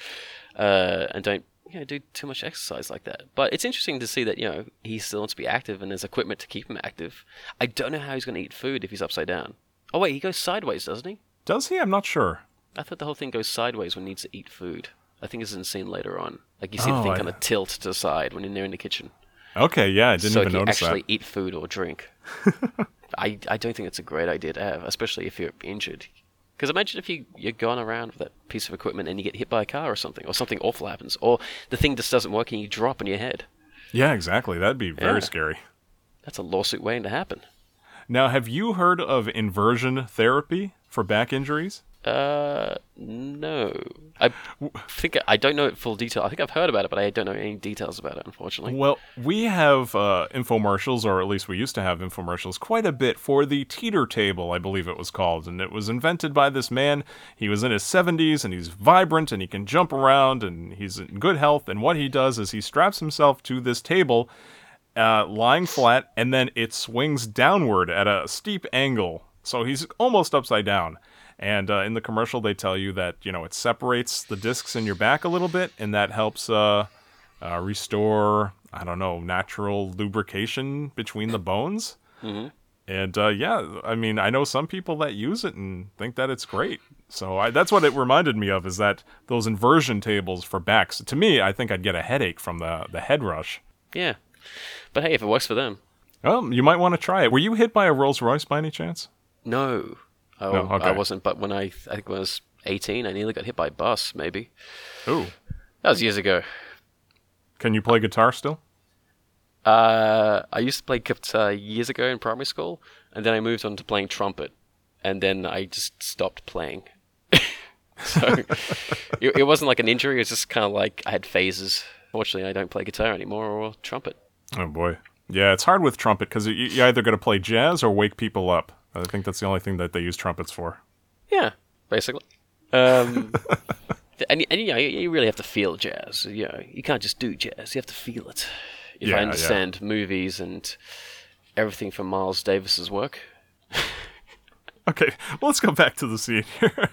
uh, and don't you know do too much exercise like that. But it's interesting to see that you know he still wants to be active, and there's equipment to keep him active. I don't know how he's going to eat food if he's upside down. Oh wait, he goes sideways, doesn't he? Does he? I'm not sure. I thought the whole thing goes sideways when he needs to eat food. I think it's in scene later on. Like you see the Oh, thing I- kind of tilt to the side when they're in the kitchen Okay, yeah, I didn't so even notice actually that. eat food or drink. I, I don't think it's a great idea to have, especially if you're injured. Because imagine if you, you're going around with that piece of equipment and you get hit by a car or something, or something awful happens, or the thing just doesn't work and you drop on your head. Yeah, exactly. That'd be very Yeah. scary. That's a lawsuit waiting to happen. Now, have you heard of inversion therapy for back injuries? Uh, no. I think I don't know it full detail. I think I've heard about it, but I don't know any details about it, unfortunately. Well, we have uh, infomercials, or at least we used to have infomercials, quite a bit for the teeter table, I believe it was called. And it was invented by this man. He was in his 70s and he's vibrant and he can jump around and he's in good health. And what he does is he straps himself to this table, uh, lying flat, and then it swings downward at a steep angle. So he's almost upside down. And uh, in the commercial, they tell you that you know it separates the discs in your back a little bit, and that helps uh, uh, restore I don't know natural lubrication between the bones. And uh, yeah, I mean, I know some people that use it and think that it's great. So I, that's what it reminded me of is that those inversion tables for backs. To me, I think I'd get a headache from the the head rush. yeah. But hey, if it works for them. Well, you might want to try it. Were you hit by a Rolls Royce by any chance? No. Oh, No, okay. I wasn't, but when I, I think when I was 18, I nearly got hit by a bus, maybe. Ooh. That was years ago. Can you play guitar still? Uh, I used to play guitar years ago in primary school, and then I moved on to playing trumpet, and then I just stopped playing. so it, it wasn't like an injury; it was just kind of like I had phases. Fortunately, I don't play guitar anymore or trumpet. Oh boy. Yeah, it's hard with trumpet because you, you either got to play jazz or wake people up. I think that's the only thing that they use trumpets for. Yeah, basically. Um, and, and you, know, you really have to feel jazz. You know, you can't just do jazz; you have to feel it. If Yeah, I yeah. understand movies and everything from Miles Davis's work. Okay, well, let's go back to the scene here.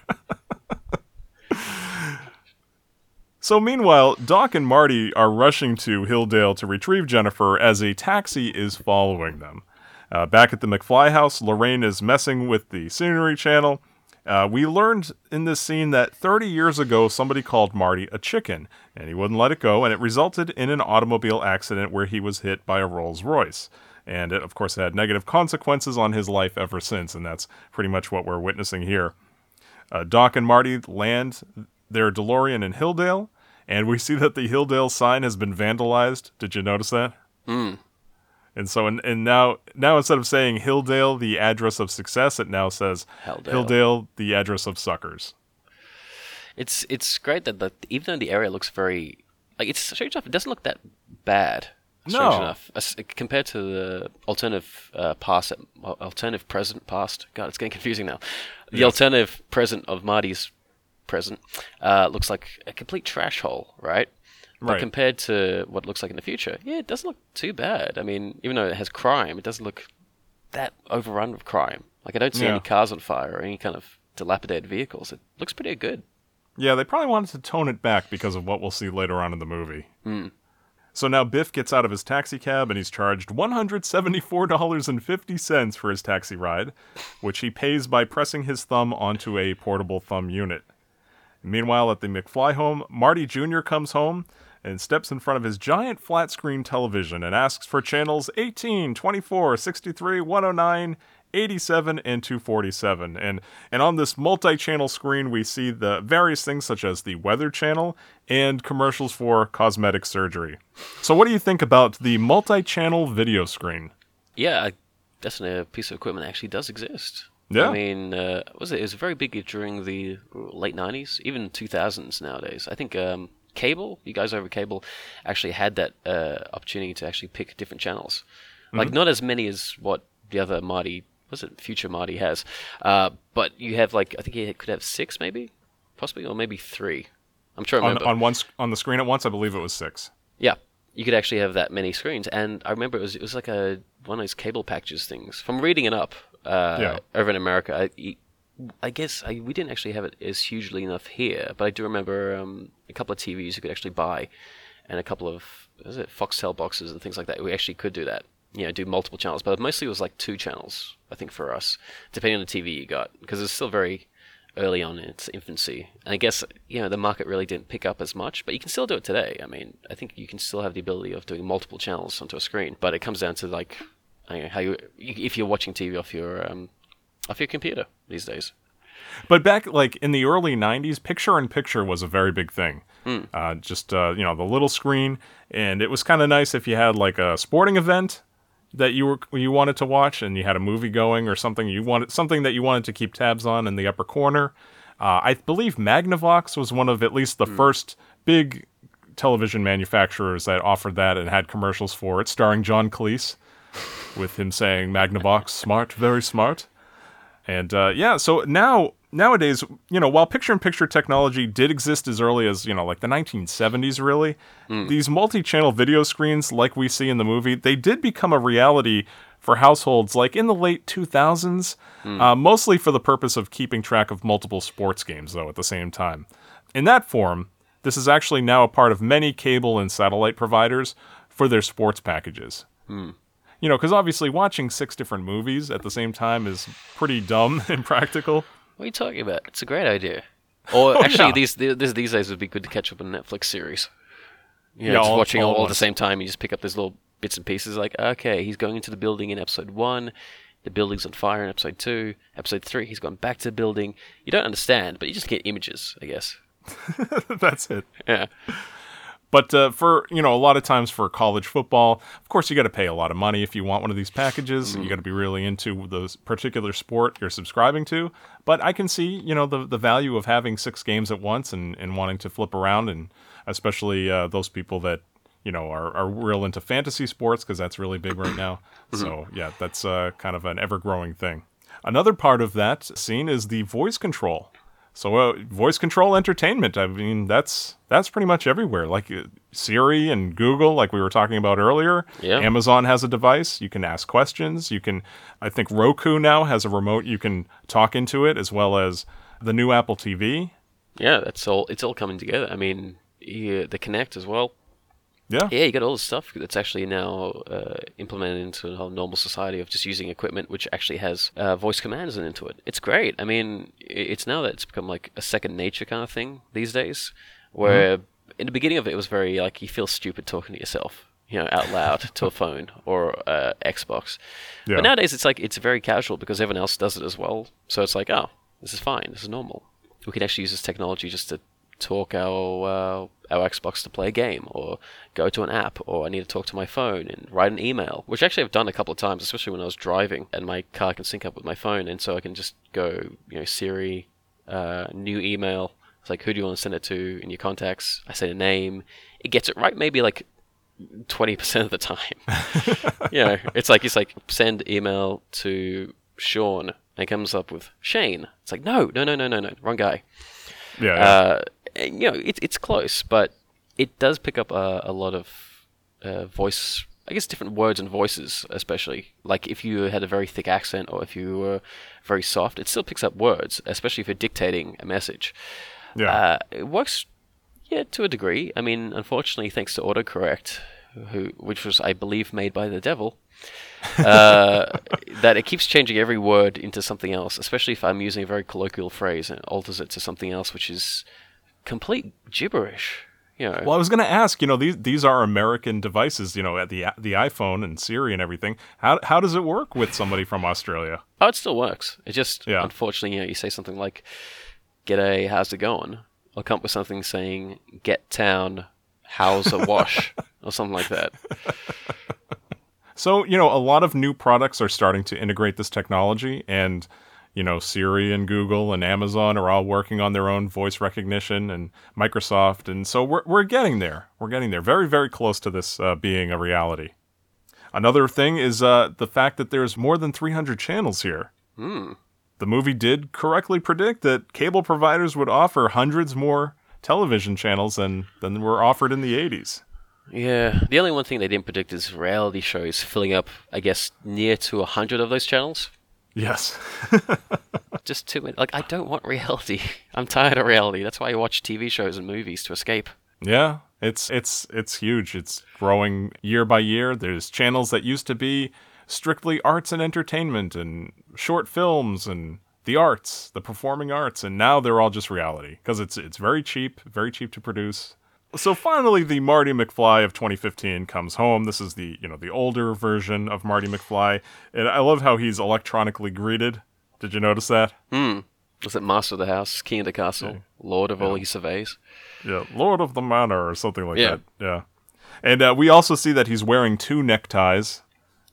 so, meanwhile, Doc and Marty are rushing to Hilldale to retrieve Jennifer as a taxi is following them. Uh, back at the McFly house, Lorraine is messing with the scenery channel. Uh, we learned in this scene that 30 years ago, somebody called Marty a chicken, and he wouldn't let it go, and it resulted in an automobile accident where he was hit by a Rolls Royce. And it, of course, had negative consequences on his life ever since, and that's pretty much what we're witnessing here. Uh, Doc and Marty land their DeLorean in Hilldale, and we see that the Hilldale sign has been vandalized. Did you notice that? Mm. And so, and, and now, now instead of saying Hilldale, the address of success, it now says Helldale. Hilldale, the address of suckers. It's it's great that the, even though the area looks very like it's strange enough, it doesn't look that bad. Strange No. enough, As- compared to the alternative uh, past, alternative present past. God, it's getting confusing now. The alternative present of Marty's present uh, looks like a complete trash hole, right? But Right. compared to what it looks like in the future, yeah, it doesn't look too bad. I mean, even though it has crime, it doesn't look that overrun with crime. Like I don't see Yeah. any cars on fire or any kind of dilapidated vehicles. It looks pretty good. Yeah, they probably wanted to tone it back because of what we'll see later on in the movie. Hmm. So now Biff gets out of his taxi cab and he's charged $174.50 for his taxi ride, which he pays by pressing his thumb onto a portable thumb unit. Meanwhile, at the McFly home, Marty Jr. comes home and steps in front of his giant flat screen television and asks for channels 18, 24, 63, 109, 87, and 247. And, and on this multi channel screen, we see the various things such as the Weather Channel and commercials for cosmetic surgery. So, what do you think about the multi channel video screen? Yeah, definitely a piece of equipment that actually does exist. Yeah. I mean, uh, was it? It was very big during the late '90s, even 2000s nowadays. I think um, cable, you guys over cable, actually had that uh, opportunity to actually pick different channels. Like not as many as what the other Marty was it Future Marty has, uh, but you have like I think you could have six maybe, possibly or maybe three. I'm to On, on, one, on the screen at once, I believe it was six. Yeah, you could actually have that many screens, and I remember it was it was like a one of those cable packages things. From reading it up uh, Yeah. over in America, I, I guess I, we didn't actually have it as hugely enough here, but I do remember um, a couple of TVs you could actually buy, and a couple of what is it Foxtel boxes and things like that. We actually could do that. You know, do multiple channels, but mostly it was like two channels. I think for us, depending on the TV you got, because it's still very early on in its infancy. And I guess you know the market really didn't pick up as much, but you can still do it today. I mean, I think you can still have the ability of doing multiple channels onto a screen, but it comes down to like know, how you if you're watching TV off your um, off your computer these days. But back like in the early '90s, picture in picture was a very big thing. Uh, just uh, you know the little screen, and it was kind of nice if you had like a sporting event that you were you wanted to watch, and you had a movie going or something you wanted something that you wanted to keep tabs on in the upper corner. Uh, I believe Magnavox was one of at least the first big television manufacturers that offered that and had commercials for it, starring John Cleese, with him saying Magnavox, smart, very smart. And uh, yeah, so now nowadays, you know, while picture-in-picture technology did exist as early as you know, like the 1970s, really, these multi-channel video screens, like we see in the movie, they did become a reality for households like in the late 2000s, uh, mostly for the purpose of keeping track of multiple sports games, though, at the same time. In that form, this is actually now a part of many cable and satellite providers for their sports packages. You know, because obviously watching six different movies at the same time is pretty dumb and practical. What are you talking about? It's a great idea. Or oh, actually, Oh, yeah. these these these days would be good to catch up on Netflix series. You know, Yeah, just all- watching all all, at all at once. the same time. You just pick up these little bits and pieces. Like, okay, he's going into the building in episode one. The building's on fire in episode two. Episode three, he's gone back to the building. You don't understand, but you just get images, I guess. That's it. Yeah. But uh, for you know, a lot of times for college football, of course, you got to pay a lot of money if you want one of these packages. You got to be really into the particular sport you're subscribing to. But I can see you know the the value of having six games at once and, and wanting to flip around, and especially uh, those people that you know are, are real into fantasy sports because that's really big right now. So yeah, that's uh, kind of an ever growing thing. Another part of that scene is the voice control. So uh, voice control entertainment. I mean, that's that's pretty much everywhere. Like uh, Siri and Google, like we were talking about earlier. Yeah. Amazon has a device. You can ask questions. You can. I think Roku now has a remote. You can talk into it as well as the new Apple TV. Yeah, that's all. It's all coming together. I mean, yeah, the Kinect as well. Yeah. Yeah, you got all this stuff that's actually now uh, implemented into a whole normal society of just using equipment which actually has uh, voice commands into it. It's great. I mean, it's now that it's become like a second nature kind of thing these days. Where in the beginning of it, it was very like you feel stupid talking to yourself, you know, out loud to a phone or uh, Xbox. Yeah. But nowadays, it's like it's very casual because everyone else does it as well. So it's like, oh, this is fine. This is normal. We can actually use this technology just to talk our uh, our Xbox to play a game, or go to an app, or I need to talk to my phone and write an email, which actually I've done a couple of times, especially when I was driving and my car can sync up with my phone, and so I can just go, you know, Siri, uh, new email. It's like, who do you want to send it to in your contacts? I say a name. It gets it right, maybe like twenty percent of the time. you know, it's like it's like send email to Sean, and it comes up with Shane. It's like no, no, no, no, no, no, wrong guy. Yeah. yeah. Uh, and, you know, it's it's close, but it does pick up a, a lot of uh, voice. I guess different words and voices, especially like if you had a very thick accent or if you were very soft, it still picks up words, especially if you're dictating a message. yeah. Uh, it works, yeah, to a degree. I mean, unfortunately, thanks to autocorrect, who which was, I believe, made by the devil, uh, that it keeps changing every word into something else. Especially if I'm using a very colloquial phrase and it alters it to something else, which is complete gibberish. You know, Well, I was going to ask. You know, these these are American devices. You know, at the the iPhone and Siri and everything. How how does it work with somebody from Australia? oh, it still works. It just, Yeah. unfortunately, you know, you say something like, "G'day, how's it going?" I'll come up with something saying, "Get town, how's a wash?" or something like that. So, you know, a lot of new products are starting to integrate this technology, and, you know, Siri and Google and Amazon are all working on their own voice recognition, and Microsoft. And so we're, we're getting there. We're getting there. Very, very close to this uh, being a reality. Another thing is uh, the fact that there's more than 300 channels here. The movie did correctly predict that cable providers would offer hundreds more television channels than, than were offered in the 80s. Yeah, the only one thing they didn't predict is reality shows filling up, I guess, near to a hundred of those channels. Yes. Just too many. Like, I don't want reality. I'm tired of reality. That's why I watch TV shows and movies to escape. Yeah, it's it's it's huge. It's growing year by year. There's channels that used to be strictly arts and entertainment and short films and the arts, the performing arts, and now they're all just reality because it's it's very cheap, very cheap to produce. So finally, the Marty McFly of 2015 comes home. This is the you know the older version of Marty McFly, and I love how he's electronically greeted. Did you notice that? Hmm. Was it Master of the House, King of the Castle, Lord of all he surveys? Yeah, Lord of the Manor or something like Yeah. that. Yeah. And uh, we also see that he's wearing two neckties,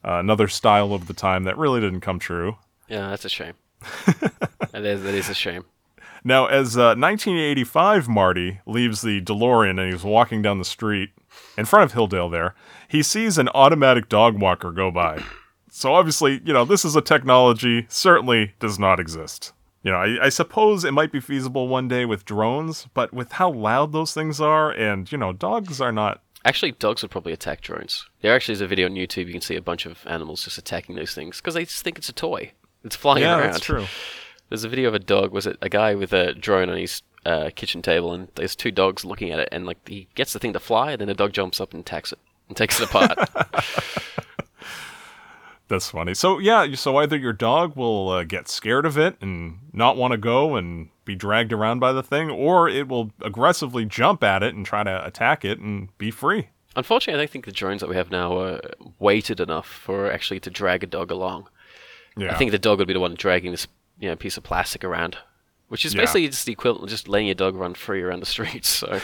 uh, another style of the time that really didn't come true. Yeah, that's a shame. that, is, that is a shame. Now, as uh, 1985 Marty leaves the DeLorean and he's walking down the street in front of Hilldale there, he sees an automatic dog walker go by. So obviously, you know, this is a technology certainly does not exist. You know, I, I suppose it might be feasible one day with drones, but with how loud those things are, and you know, dogs are not. Actually, dogs would probably attack drones. There actually is a video on YouTube. You can see a bunch of animals just attacking those things because they just think it's a toy. It's flying yeah, around. that's true. There's a video of a dog. Was it a guy with a drone on his uh, kitchen table, and there's two dogs looking at it, and like he gets the thing to fly, and then the dog jumps up and attacks it and takes it apart. That's funny. So yeah, so either your dog will uh, get scared of it and not want to go and be dragged around by the thing, or it will aggressively jump at it and try to attack it and be free. Unfortunately, I don't think the drones that we have now are weighted enough for actually to drag a dog along. Yeah. I think the dog would be the one dragging this you know piece of plastic around, which is Yeah. basically just the equivalent of just letting your dog run free around the streets. So,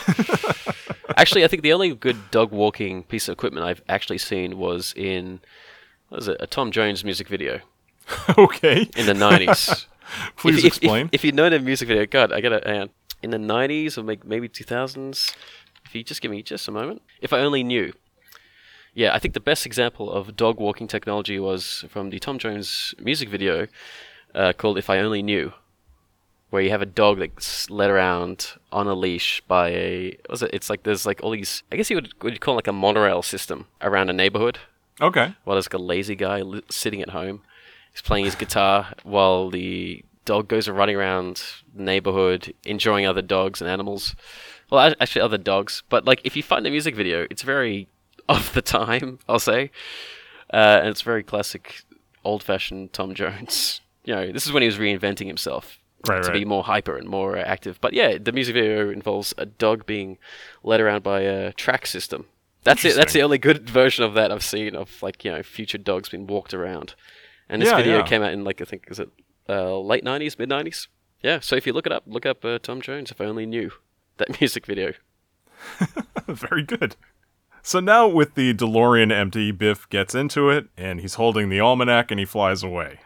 actually, I think the only good dog walking piece of equipment I've actually seen was in what was it a Tom Jones music video okay. in the nineties. Please if, explain. If, if you know the music video, God, I gotta. In the nineties or make- maybe two thousands. If you just give me just a moment. If I only knew. Yeah, I think the best example of dog walking technology was from the Tom Jones music video uh, called "If I Only Knew," where you have a dog that's led around on a leash by a. Was it? It's like there's like all these. I guess you would would you call it like a monorail system around a neighborhood. okay. While there's like a lazy guy li- sitting at home. He's playing his guitar while the dog goes running around the neighborhood, enjoying other dogs and animals. Well, actually, other dogs. But like, if you find the music video, it's very of the time, I'll say, uh, and it's very classic, old-fashioned Tom Jones. You know, this is when he was reinventing himself Right, to be more hyper and more uh, active. But yeah, the music video involves a dog being led around by a track system. That's it. That's the only good version of that I've seen of like you know future dogs being walked around. And this Yeah, video yeah. came out in like I think is it uh, late nineties, mid nineties. Yeah. So if you look it up, look up uh, Tom Jones. If I only knew that music video. Very good. So now, with the DeLorean empty, Biff gets into it, and he's holding the almanac and he flies away.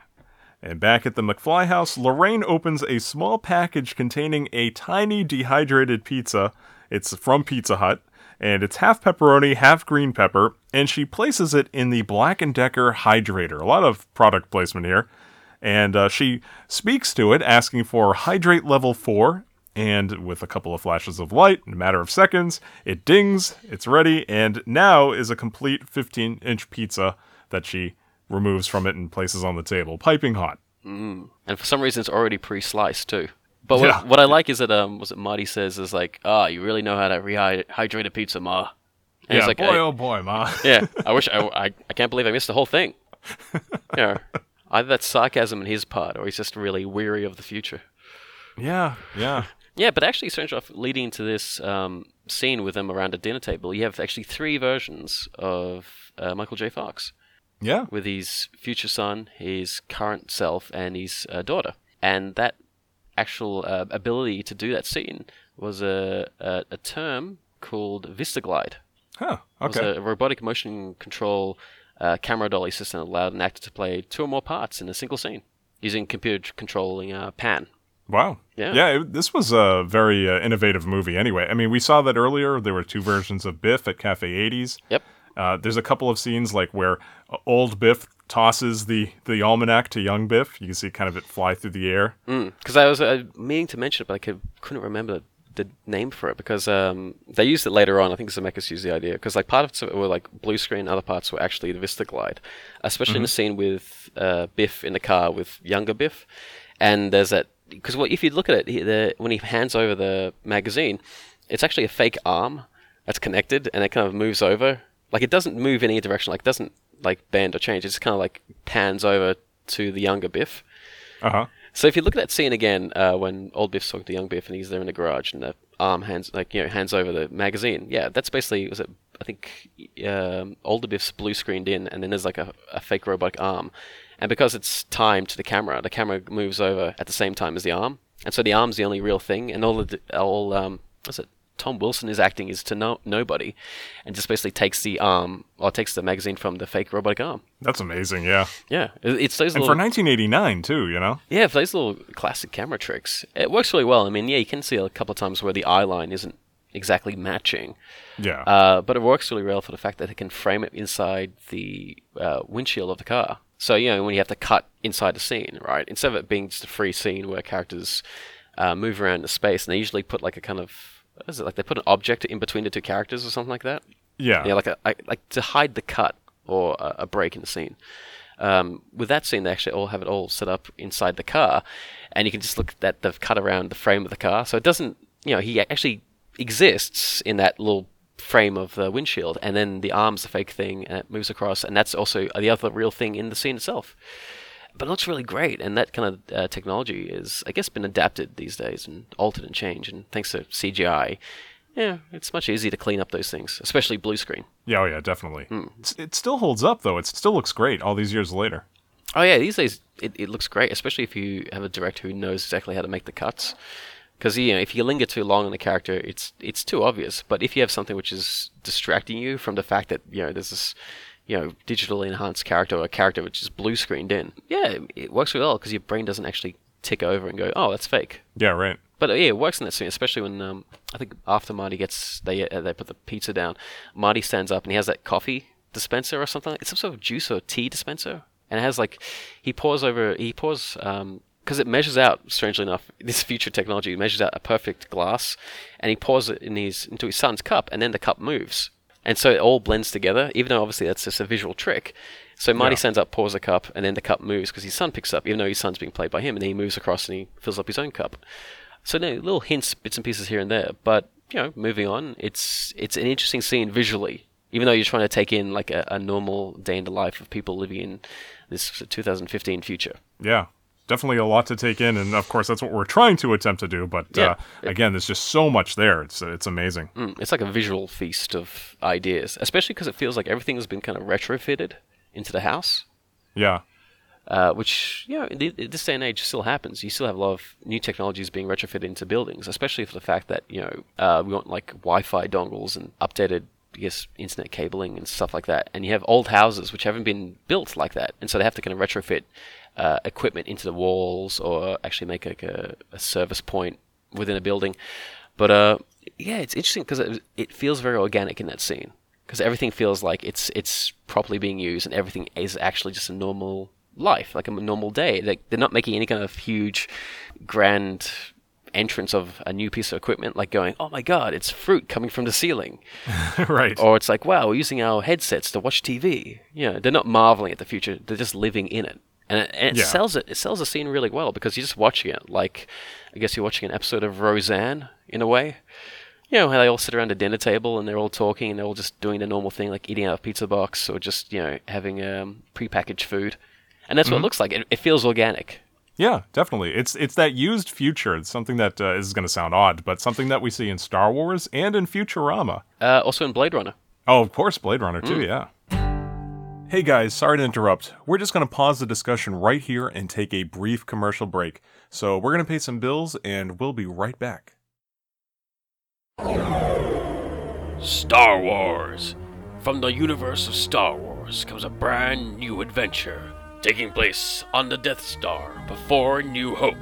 And back at the McFly house, Lorraine opens a small package containing a tiny dehydrated pizza. It's from Pizza Hut, and it's half pepperoni, half green pepper, and she places it in the Black & Decker hydrator. A lot of product placement here. And uh, she speaks to it, asking for hydrate level 4, and with a couple of flashes of light, in a matter of seconds, it dings, it's ready, and now is a complete 15 inch pizza that she removes from it and places on the table, piping hot. And for some reason, it's already pre-sliced too. But what, Yeah. what I like is that um, was it Marty says is like, ah, you really know how to rehydrate a pizza, ma. And yeah, it's like, boy, oh boy, ma. yeah, I wish I, I, I can't believe I missed the whole thing. you know, either that's sarcasm on his part, or he's just really weary of the future. yeah, yeah. Yeah, but actually, strange enough, leading to this um, scene with them around a dinner table, you have actually three versions of uh, Michael J. Fox Yeah. with his future son, his current self, and his uh, daughter. And that actual uh, ability to do that scene was a, a, a term called Vistaglide. Huh. It was a robotic motion control uh, camera dolly system that allowed an actor to play two or more parts in a single scene using computer controlling uh, pan. Wow. Yeah. Yeah, it, this was a very uh, innovative movie anyway. I mean, we saw that earlier. There were two versions of Biff at Cafe 80s. Yep. Uh, there's a couple of scenes like where uh, old Biff tosses the, the almanac to young Biff. You can see kind of it fly through the air. Because I was uh, meaning to mention it, but I could, couldn't remember the name for it because um, they used it later on. I think Zemeckis used the idea because like parts of it were like blue screen, other parts were actually the Vista Glide, especially in the scene with uh, Biff in the car with younger Biff, and there's that because well, if you look at it, he, the, when he hands over the magazine, it's actually a fake arm that's connected and it kind of moves over. Like it doesn't move in any direction. Like it doesn't like bend or change. It just kind of like pans over to the younger Biff. Uh huh. So if you look at that scene again, uh, when old Biff's talking to young Biff and he's there in the garage and the arm hands like you know hands over the magazine, yeah, that's basically was it? I think um, older Biff's blue screened in, and then there's like a, a fake robotic arm, and because it's timed to the camera, the camera moves over at the same time as the arm, and so the arm's the only real thing, and all the all um, what's it? Tom Wilson is acting is to no- nobody, and just basically takes the arm or takes the magazine from the fake robotic arm. That's amazing. Yeah. Yeah, it- it's those And little for 1989 too, you know. yeah, for those little classic camera tricks, it works really well. I mean, yeah, you can see a couple of times where the eye line isn't exactly matching, Yeah. uh, but it works really well for the fact that it can frame it inside the uh, windshield of the car. So you know when you have to cut inside the scene, right? Instead of it being just a free scene where characters uh, move around the space, and they usually put like a kind of is it like they put an object in between the two characters or something like that. yeah. Yeah, like a I- like to hide the cut or a, a break in the scene. Um, with that scene, they actually all have it all set up inside the car, and you can just look at the cut around the frame of the car. So it doesn't, you know, he actually exists in that little frame of the windshield, and then the arm's the fake thing, and it moves across, and that's also the other real thing in the scene itself. But it looks really great, and that kind of uh, technology is, I guess, been adapted these days and altered and changed, and thanks to CGI, yeah, it's much easier to clean up those things, especially blue screen. Yeah, oh yeah, definitely. It's- It still holds up though. It still looks great all these years later. Oh yeah, these days it, it looks great, especially if you have a director who knows exactly how to make the cuts. Because you know, if you linger too long on a character, it's it's too obvious. But if you have something which is distracting you from the fact that you know there's this you know digitally enhanced character or a character which is blue screened in, yeah, it works really well because your brain doesn't actually tick over and go, oh, that's fake. Yeah, right. But uh, yeah, it works in that scene, especially when um, I think after Marty gets they uh, they put the pizza down, Marty stands up and he has that coffee dispenser or something. It's some sort of juice or tea dispenser, and it has like he pours over he pours um because it measures out strangely enough this future technology measures out a perfect glass, and he pours it in his into his son's cup, and then the cup moves, and so it all blends together. Even though obviously that's just a visual trick. So Marty Yeah. stands up, pours a cup, and then the cup moves because his son picks up, even though his son's being played by him, and then he moves across and he fills up his own cup. So no little hints, bits and pieces here and there, but you know, moving on, it's it's an interesting scene visually. Even though you're trying to take in like a, a normal day in the life of people living in this 2015 future. Yeah. Definitely a lot to take in, and of course that's what we're trying to attempt to do. But Yeah. uh, again, there's just so much there. It's it's amazing. Mm, it's like a visual feast of ideas, especially because it feels like everything has been kind of retrofitted into the house. Yeah, uh, which you know in, th- in this day and age still happens. You still have a lot of new technologies being retrofitted into buildings, especially for the fact that you know uh, we want like Wi-Fi dongles and updated, I guess, internet cabling and stuff like that. And you have old houses which haven't been built like that, and so they have to kind of retrofit uh, equipment into the walls or actually make like a, a service point within a building. But uh, yeah, it's interesting because it, it feels very organic in that scene because everything feels like it's it's properly being used and everything is actually just a normal life, like a normal day. Like they're not making any kind of huge, grand entrance of a new piece of equipment, like going, "Oh my god, it's fruit coming from the ceiling," right. or it's like, "Wow, we're using our headsets to watch TV." You know, they're not marveling at the future; they're just living in it. And it, and it Yeah. sells it. It sells the scene really well because you're just watching it. Like, I guess you're watching an episode of Roseanne in a way you know how they all sit around a dinner table and they're all talking and they're all just doing the normal thing like eating out of a pizza box or just you know having um, prepackaged food and that's what it looks like it, it feels organic Yeah, definitely. It's it's that used future. It's something that uh, is going to sound odd, but something that we see in Star Wars and in Futurama. uh, also in blade runner Oh, of course, Blade Runner too. Yeah. Hey guys, sorry to interrupt. We're just going to pause the discussion right here and take a brief commercial break. So we're going to pay some bills, and we'll be right back. Star Wars. From the universe of Star Wars comes a brand new adventure taking place on the Death Star before New Hope.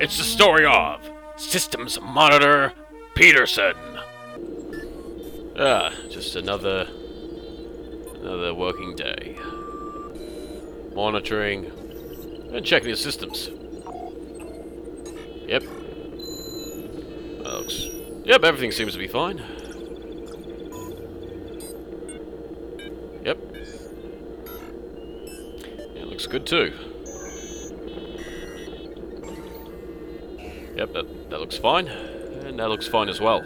It's the story of Systems Monitor Peterson. ah just another another working day. Monitoring. And checking the systems. Yep. Looks yep everything seems to be fine. Yep. Yeah, looks good too. Yep that, that looks fine. And that looks fine as well.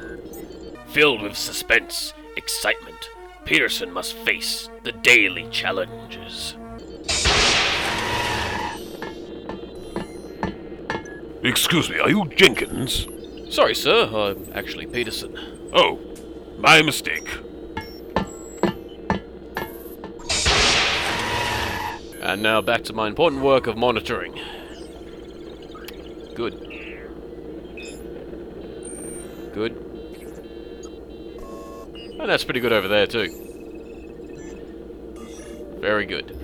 Filled with suspense, excitement, Peterson must face the daily challenges. Excuse me, are you Jenkins? Sorry, sir. I'm actually Peterson. Oh, my mistake. And now back to my important work of monitoring. Good. Good. And that's pretty good over there, too. Very good.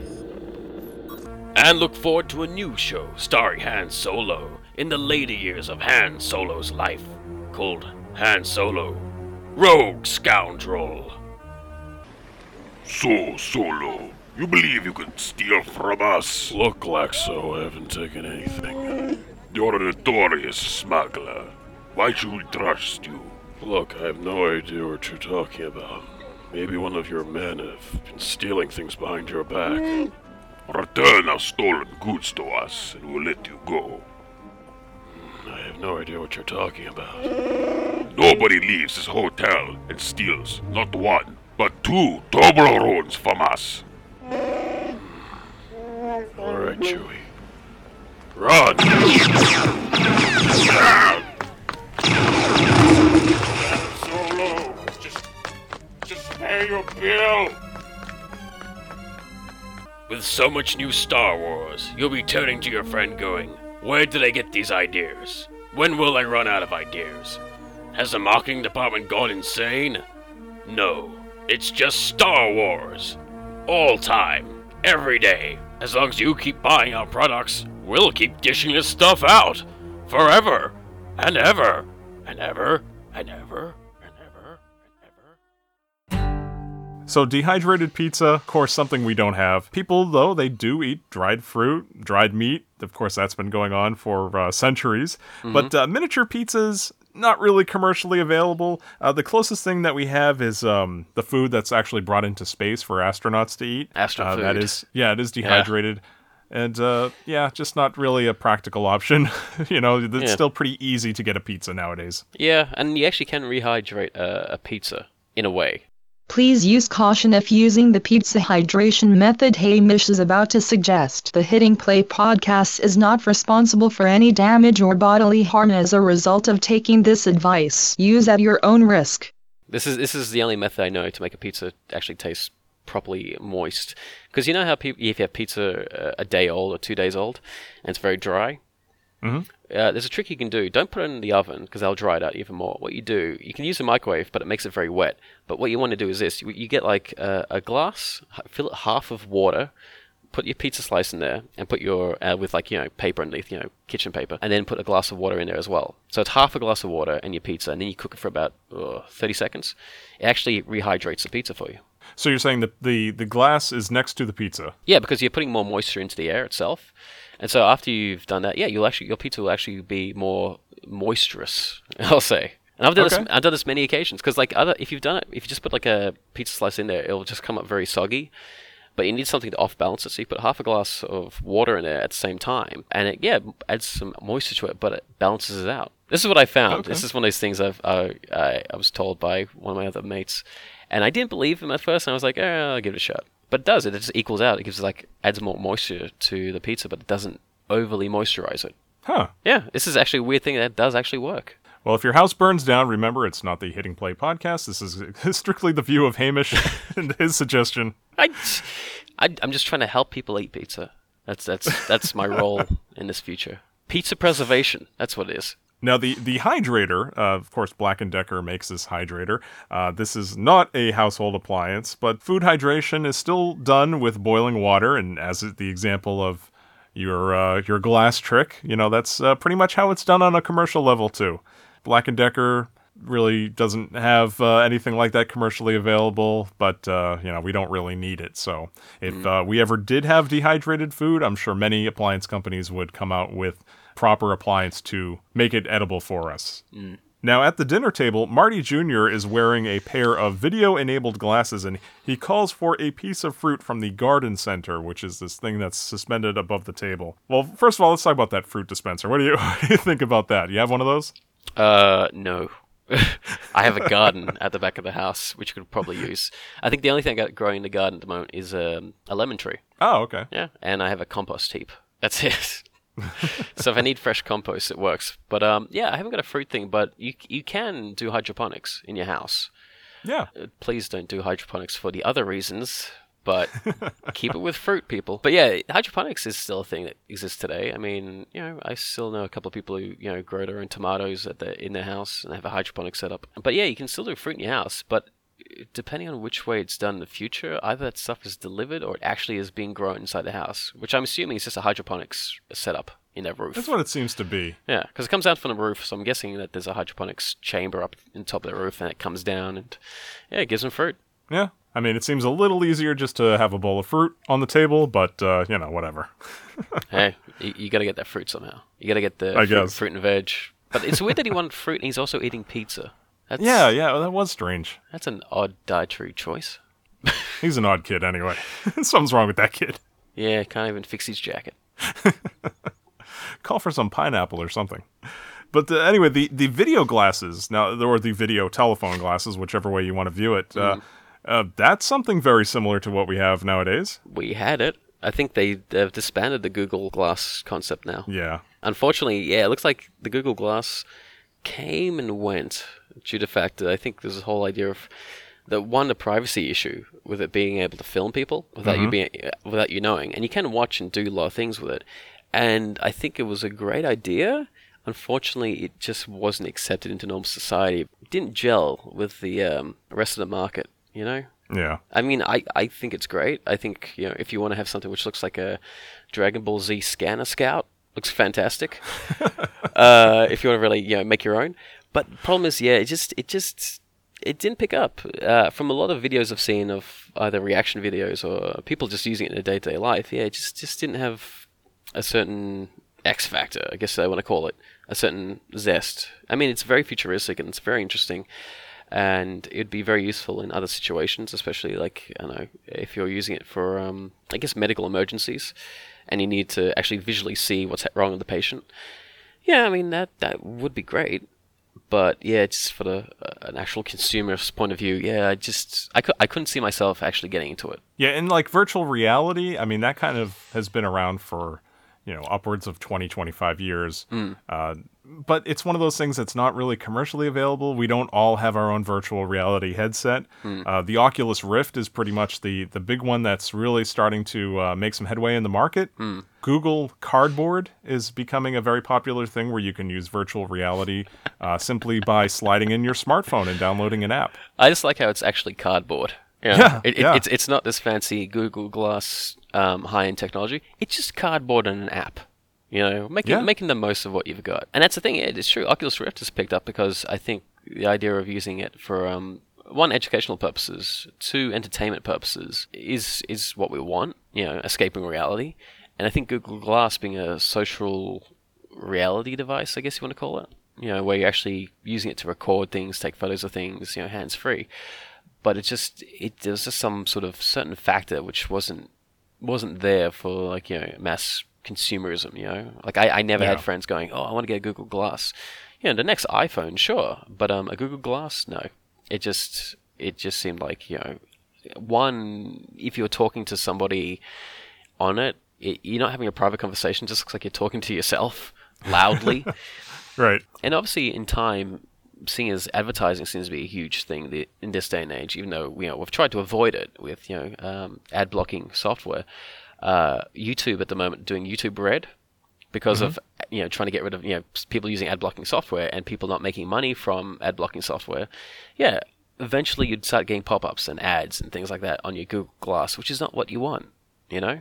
And look forward to a new show starring Han Solo in the later years of Han Solo's life, called Han Solo Rogue Scoundrel. So, Solo, you believe you can steal from us? Look like so, I haven't taken anything. You're a notorious smuggler. Why should we trust you? Look, I have no idea what you're talking about. Maybe one of your men have been stealing things behind your back. Return our stolen goods to us, and we'll let you go. Hmm, I have no idea what you're talking about. Nobody leaves this hotel and steals not one, but two Toblerones from us. Hmm. Alright, Chewie. Run! Ah! Pay your bill. With so much new Star Wars, you'll be turning to your friend going, Where did I get these ideas? When will I run out of ideas? Has the marketing department gone insane? No, it's just Star Wars. All time, every day. As long as you keep buying our products, we'll keep dishing this stuff out. Forever. And ever. And ever. And ever. So dehydrated pizza, of course, something we don't have. People, though, they do eat dried fruit, dried meat. Of course, that's been going on for uh, centuries. But uh, miniature pizzas, not really commercially available. Uh, the closest thing that we have is um, the food that's actually brought into space for astronauts to eat. Astro Uh, that is, yeah, it is dehydrated. And uh, yeah, just not really a practical option. you know, it's Yeah. still pretty easy to get a pizza nowadays. Yeah, and you actually can rehydrate a, a pizza in a way. Please use caution if using the pizza hydration method Hamish is about to suggest. The Hitting Play podcast is not responsible for any damage or bodily harm as a result of taking this advice. Use at your own risk. This is this is the only method I know to make a pizza actually taste properly moist. Because you know how people, if you have pizza uh, a day old or two days old, and it's very dry. Mhm. Uh, there's a trick you can do. Don't put it in the oven because they'll dry it out even more. What you do, you can use a microwave, but it makes it very wet. But what you want to do is this: you, you get like a, a glass, fill it half of water, put your pizza slice in there, and put your uh, with like you know paper underneath, you know kitchen paper, and then put a glass of water in there as well. So it's half a glass of water and your pizza, and then you cook it for about uh, 30 seconds. It actually rehydrates the pizza for you. So you're saying that the, the glass is next to the pizza. Yeah, because you're putting more moisture into the air itself, and so after you've done that, yeah, you'll actually your pizza will actually be more moisturous. I'll say. And I've done Okay. this. I've done this many occasions because, like, other if you've done it, if you just put like a pizza slice in there, it'll just come up very soggy. But you need something to off balance it, so you put half a glass of water in there at the same time, and it yeah adds some moisture to it, but it balances it out. This is what I found. Okay. This is one of those things I've uh, I, I was told by one of my other mates, and I didn't believe him at first. And I was like, eh, I'll give it a shot. But it does. It just equals out. It gives like adds more moisture to the pizza, but it doesn't overly moisturize it. Huh. Yeah, this is actually a weird thing that does actually work. Well, if your house burns down, remember it's not the Hitting Play podcast. This is strictly the view of Hamish and his suggestion. I, I I'm just trying to help people eat pizza. That's that's that's my role in this future. Pizza preservation. That's what it is. Now, the, the hydrator, uh, of course, Black & Decker makes this hydrator. Uh, this is not a household appliance, but food hydration is still done with boiling water. And as the example of your uh, your glass trick, you know, that's uh, pretty much how it's done on a commercial level, too. Black & Decker really doesn't have uh, anything like that commercially available, but, uh, you know, we don't really need it. So if uh, we ever did have dehydrated food, I'm sure many appliance companies would come out with proper appliance to make it edible for us. Now, at the dinner table, Marty Jr. is wearing a pair of video enabled glasses and he calls for a piece of fruit from the garden center, which is this thing that's suspended above the table. Well, first of all, let's talk about that fruit dispenser. What do you, what do you think about that? You have one of those? Uh, no. I have a garden at the back of the house, which you could probably use. I think the only thing I got growing in the garden at the moment is um, a lemon tree. Oh, okay. Yeah, and I have a compost heap. That's it. so if I need fresh compost, it works. But um, yeah, I haven't got a fruit thing, but you you can do hydroponics in your house. Yeah. Uh, Please don't do hydroponics for the other reasons, but keep it with fruit, people. But yeah, hydroponics is still a thing that exists today. I mean, you know, I still know a couple of people who you know grow their own tomatoes at their in their house and have a hydroponic setup. But yeah, you can still do fruit in your house, but depending on which way it's done in the future, either that stuff is delivered or it actually is being grown inside the house, which I'm assuming is just a hydroponics setup in their roof. That's what it seems to be. Yeah, because it comes out from the roof, so I'm guessing that there's a hydroponics chamber up in top of the roof, and it comes down, and yeah, it gives them fruit. Yeah. I mean, it seems a little easier just to have a bowl of fruit on the table, but, uh, you know, whatever. hey, you, you got to get that fruit somehow. You got to get the I fruit, guess. fruit and veg. But it's weird that he wanted fruit, and he's also eating pizza. That's, Yeah, yeah, that was strange. that's an odd dietary choice. He's an odd kid anyway. Something's wrong with that kid. Yeah, can't even fix his jacket. Call for some pineapple or something. But uh, anyway, the, the video glasses, now, or the video telephone glasses, whichever way you want to view it, uh, uh, that's something very similar to what we have nowadays. We had it. I think they, they've disbanded the Google Glass concept now. Yeah. Unfortunately, yeah, it looks like the Google Glass came and went due to the fact that I think there's a whole idea of the one the privacy issue with it being able to film people without you being without you knowing, and you can watch and do a lot of things with it. And I think it was a great idea. Unfortunately, it just wasn't accepted into normal society. It didn't gel with the um, rest of the market. You know, Yeah. I mean, I, I think it's great. I think you know if you want to have something which looks like a Dragon Ball Z scanner scout, looks fantastic. uh, if you want to really you know make your own, but problem is, yeah, it just it just it didn't pick up uh, from a lot of videos I've seen of either reaction videos or people just using it in their day to day life. Yeah, it just just didn't have a certain X factor, I guess I want to call it, a certain zest. I mean, it's very futuristic and it's very interesting and it'd be very useful in other situations, especially like I know if you're using it for um, I guess medical emergencies, and you need to actually visually see what's wrong with the patient. Yeah, I mean that that would be great, but yeah, just for the uh, an actual consumer's point of view, yeah, I just I, I couldn't see myself actually getting into it. Yeah, and like virtual reality, I mean, that kind of has been around for, you know, upwards of 20, 25 years. Uh, but it's one of those things that's not really commercially available. We don't all have our own virtual reality headset. Uh, the Oculus Rift is pretty much the, the big one that's really starting to uh, make some headway in the market. Google Cardboard is becoming a very popular thing where you can use virtual reality uh, simply by sliding in your smartphone and downloading an app. I just like how it's actually cardboard. Yeah, Yeah, it, it. It's it's not this fancy Google Glass um, high end technology. It's just cardboard and an app. You know, making Yeah. making the most of what you've got. And that's the thing. It is true. Oculus Rift has picked up because I think the idea of using it for um, one educational purposes, two entertainment purposes is is what we want. You know, escaping reality. And I think Google Glass being a social reality device, I guess you want to call it. You know, where you're actually using it to record things, take photos of things, you know, hands free. But it's just it there's just some sort of certain factor which wasn't wasn't there for like you know mass consumerism. You know, like I, I never Yeah. had friends going, oh, I want to get a Google Glass. You know, the next iPhone, sure, but um, a Google Glass, no. It just it just seemed like you know, one if you're talking to somebody on it, it you're not having a private conversation. It just looks like you're talking to yourself loudly. Right. And obviously, in time, seeing as advertising seems to be a huge thing in this day and age, even though you know we've tried to avoid it with you know um, ad blocking software. Uh, YouTube at the moment doing YouTube Red because of you know trying to get rid of you know people using ad blocking software and people not making money from ad blocking software. Yeah, eventually you'd start getting pop ups and ads and things like that on your Google Glass, which is not what you want. You know.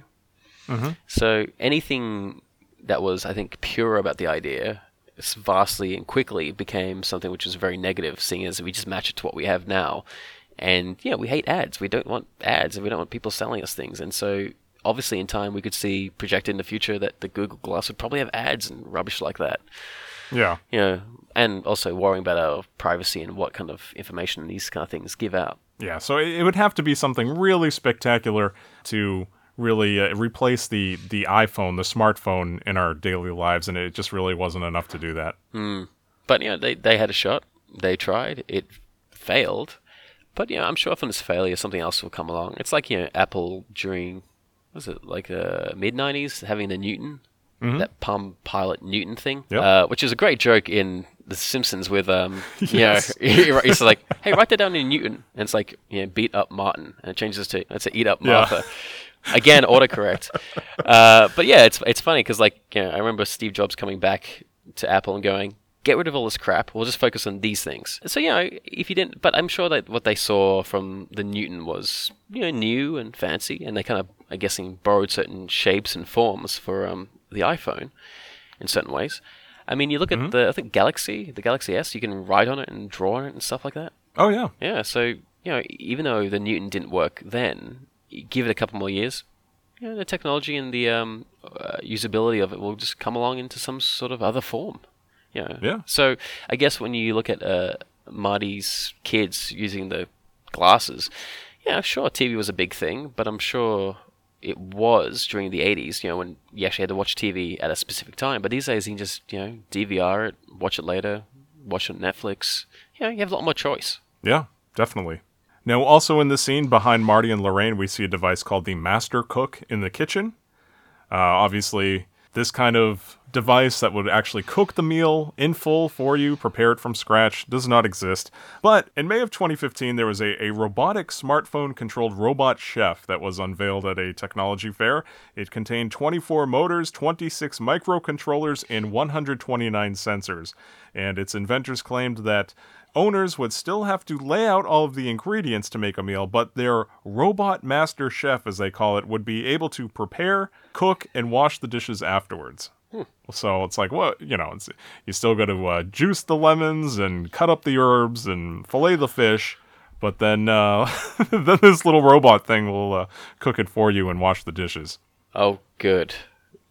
So anything that was, I think, pure about the idea, vastly and quickly became something which was very negative, seeing as we just match it to what we have now. And yeah, we hate ads. We don't want ads, and we don't want people selling us things. And so, obviously, in time, we could see projected in the future that the Google Glass would probably have ads and rubbish like that. Yeah. You know, and also worrying about our privacy and what kind of information these kind of things give out. Yeah, so it, would have to be something really spectacular to really uh, replace the the iPhone, the smartphone in our daily lives, and it just really wasn't enough to do that. But you know, they they had a shot. They tried. It failed. But you know, I'm sure from this failure, something else will come along. It's like you know, Apple during was it like uh, mid '90s having the Newton, that Palm Pilot Newton thing, Yep. uh, which is a great joke in The Simpsons with um, Yes. you know, he's like, hey, write that down in Newton, and it's like, you know, beat up Martin, and it changes to it's a eat up Yeah. Martha. Again, autocorrect. uh, but yeah, it's it's funny because like you know, I remember Steve Jobs coming back to Apple and going, get rid of all this crap. We'll just focus on these things. So you know, if you didn't, but I'm sure that what they saw from the Newton was you know new and fancy, and they kind of, I guessing, borrowed certain shapes and forms for um, the iPhone in certain ways. I mean, you look at the I think Galaxy, the Galaxy S, you can write on it and draw on it and stuff like that. Oh yeah. Yeah, so you know, even though the Newton didn't work then, give it a couple more years, you know, the technology and the um, uh, usability of it will just come along into some sort of other form. Know? Yeah. So I guess when you look at uh, Marty's kids using the glasses, yeah, sure, TV was a big thing, but I'm sure it was during the 80s, you know, when you actually had to watch TV at a specific time. But these days, you can just, you know, DVR it, watch it later, watch it on Netflix. You know, you have a lot more choice. Yeah, definitely. Now, also in the scene behind Marty and Lorraine, we see a device called the Master Cook in the kitchen. Uh, obviously, this kind of device that would actually cook the meal in full for you, prepare it from scratch, does not exist. But in May of 2015, there was a, a robotic smartphone controlled robot chef that was unveiled at a technology fair. It contained 24 motors, 26 microcontrollers, and 129 sensors. And its inventors claimed that owners would still have to lay out all of the ingredients to make a meal, but their robot master chef, as they call it, would be able to prepare, cook, and wash the dishes afterwards. So it's like, what you know, it's, you still got to uh, juice the lemons and cut up the herbs and fillet the fish, but then uh, then this little robot thing will uh, cook it for you and wash the dishes. Oh, good.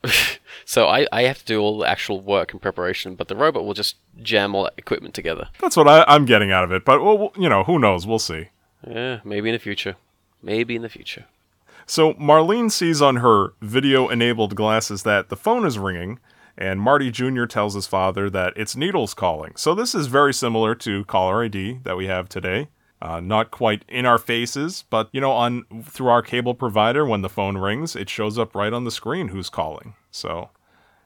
so I, I have to do all the actual work and preparation, but the robot will just jam all that equipment together. That's what I, I'm getting out of it. But well, you know, who knows? We'll see. Yeah, maybe in the future. Maybe in the future. So Marlene sees on her video enabled glasses that the phone is ringing, and Marty Jr. tells his father that it's Needles calling. So this is very similar to caller ID that we have today. Uh, not quite in our faces, but you know, on through our cable provider, when the phone rings, it shows up right on the screen who's calling. So,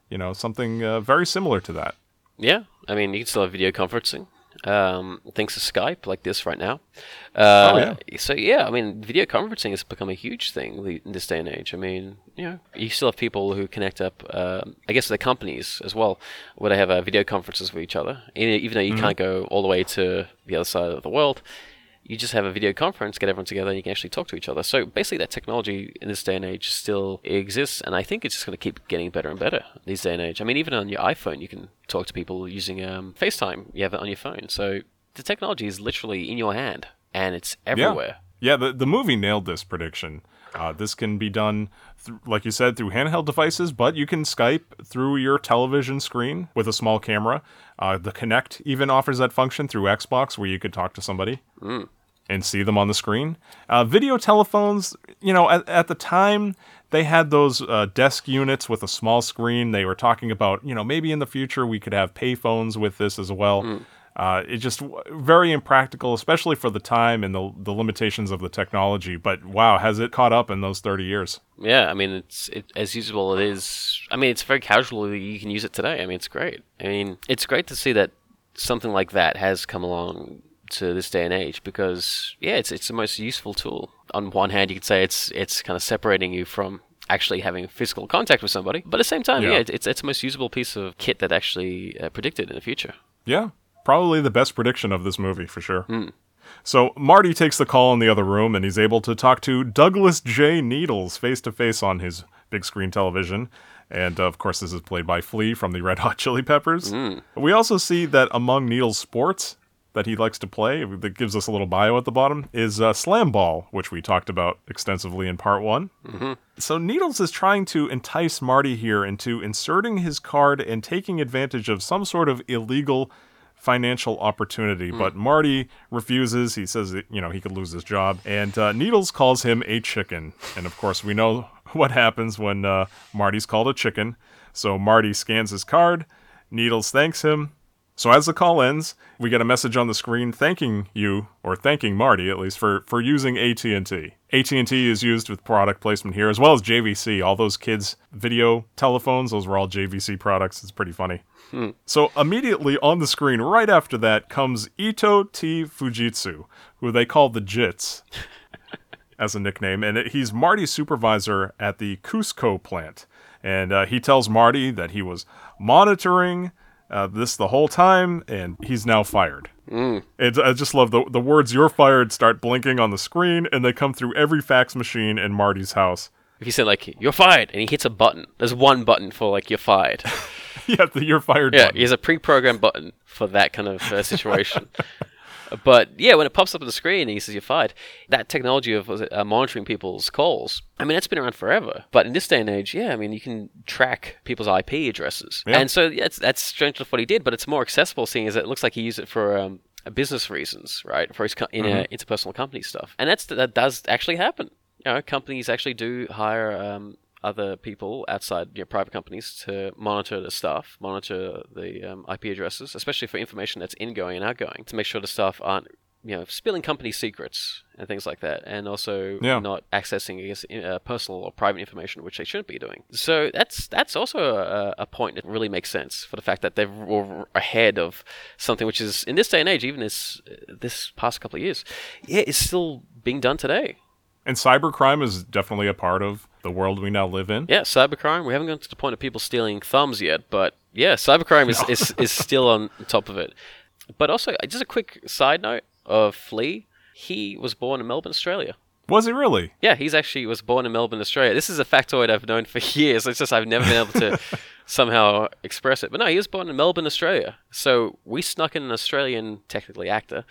you know, something uh, very similar to that. Yeah, I mean, you can still have video conferencing. Um, thanks to Skype, like this right now. Uh, So yeah, I mean, video conferencing has become a huge thing in this day and age. I mean, you know, you still have people who connect up. um I guess the companies as well, where they have uh, video conferences with each other. Even though you can't go all the way to the other side of the world, you just have a video conference, get everyone together, and you can actually talk to each other. So basically, that technology in this day and age still exists, and I think it's just going to keep getting better and better these day and age. I mean, even on your iPhone, you can talk to people using um, FaceTime. You have it on your phone, so the technology is literally in your hand, and it's everywhere. Yeah, the, the movie nailed this prediction. Uh, this can be done, th- like you said, through handheld devices, but you can Skype through your television screen with a small camera. Uh, the Kinect even offers that function through Xbox where you could talk to somebody and see them on the screen. Uh, video telephones, you know, at, at the time, they had those uh, desk units with a small screen. They were talking about, you know, maybe in the future we could have payphones with this as well. Uh, it's just w- very impractical, especially for the time and the, the limitations of the technology. But wow, has it caught up in those 30 years? Yeah, I mean, it's it, as usable it is. I mean, it's very casual. You can use it today. I mean, it's great. I mean, it's great to see that something like that has come along to this day and age because yeah, it's it's the most useful tool. On one hand, you could say it's it's kind of separating you from actually having physical contact with somebody, but at the same time, Yeah. yeah, it's it's the most usable piece of kit that actually uh, predicted in the future. Yeah, probably the best prediction of this movie for sure. So Marty takes the call in the other room and he's able to talk to Douglas J. Needles face to face on his big screen television. And uh, of course, this is played by Flea from the Red Hot Chili Peppers. We also see that among Needles' sports that he likes to play, that gives us a little bio at the bottom, is uh, slam ball, which we talked about extensively in part one. So Needles is trying to entice Marty here into inserting his card and taking advantage of some sort of illegal financial opportunity, but Marty refuses. He says that, you know, he could lose his job. And uh, Needles calls him a chicken. And of course, we know what happens when uh, Marty's called a chicken. So Marty scans his card. Needles thanks him. So as the call ends, we get a message on the screen thanking you, or thanking Marty at least, for, for using AT&T. AT&T is used with product placement here, as well as JVC. All those kids' video telephones, those were all JVC products. It's pretty funny. So immediately on the screen, right after that, comes Ito T. Fujitsu, who they call the Jits as a nickname, and it, he's Marty's supervisor at the Cusco plant. And uh, he tells Marty that he was monitoring uh, this the whole time, and he's now fired. It's, I just love the the words "you're fired" start blinking on the screen, and they come through every fax machine in Marty's house. If he said like you're fired, and he hits a button, there's one button for like you're fired. yeah, the "you're fired" yeah, button. he has a pre-programmed button for that kind of uh, situation. but yeah, when it pops up on the screen and he says you're fired, that technology of was it, uh, monitoring people's calls, I mean, that's been around forever. But in this day and age, yeah, I mean, you can track people's IP addresses, Yeah. and so yeah, that's that's strange enough what he did, but it's more accessible, seeing as it looks like he used it for. Um, business reasons, right, for his co- in uh, interpersonal company stuff, and that's that does actually happen. You know, companies actually do hire um, other people outside you know, private companies to monitor the staff, monitor the um, IP addresses, especially for information that's ingoing and outgoing, to make sure the staff aren't you know spilling company secrets and things like that, and also Yeah. not accessing I guess, uh, personal or private information which they shouldn't be doing. So that's that's also a, a point that really makes sense for the fact that they're ahead of something which is in this day and age, even this this past couple of years, yeah, is still being done today. And cybercrime is definitely a part of the world we now live in. Yeah, cybercrime. We haven't gotten to the point of people stealing thumbs yet, but yeah, cybercrime is, is, is still on top of it. But also, uh, just a quick side note of Flea. He was born in Melbourne, Australia. Was he really? Yeah, he's actually was born in Melbourne, Australia. This is a factoid I've known for years. It's just I've never been able to somehow express it. But no, he was born in Melbourne, Australia. So we snuck in an Australian, technically actor,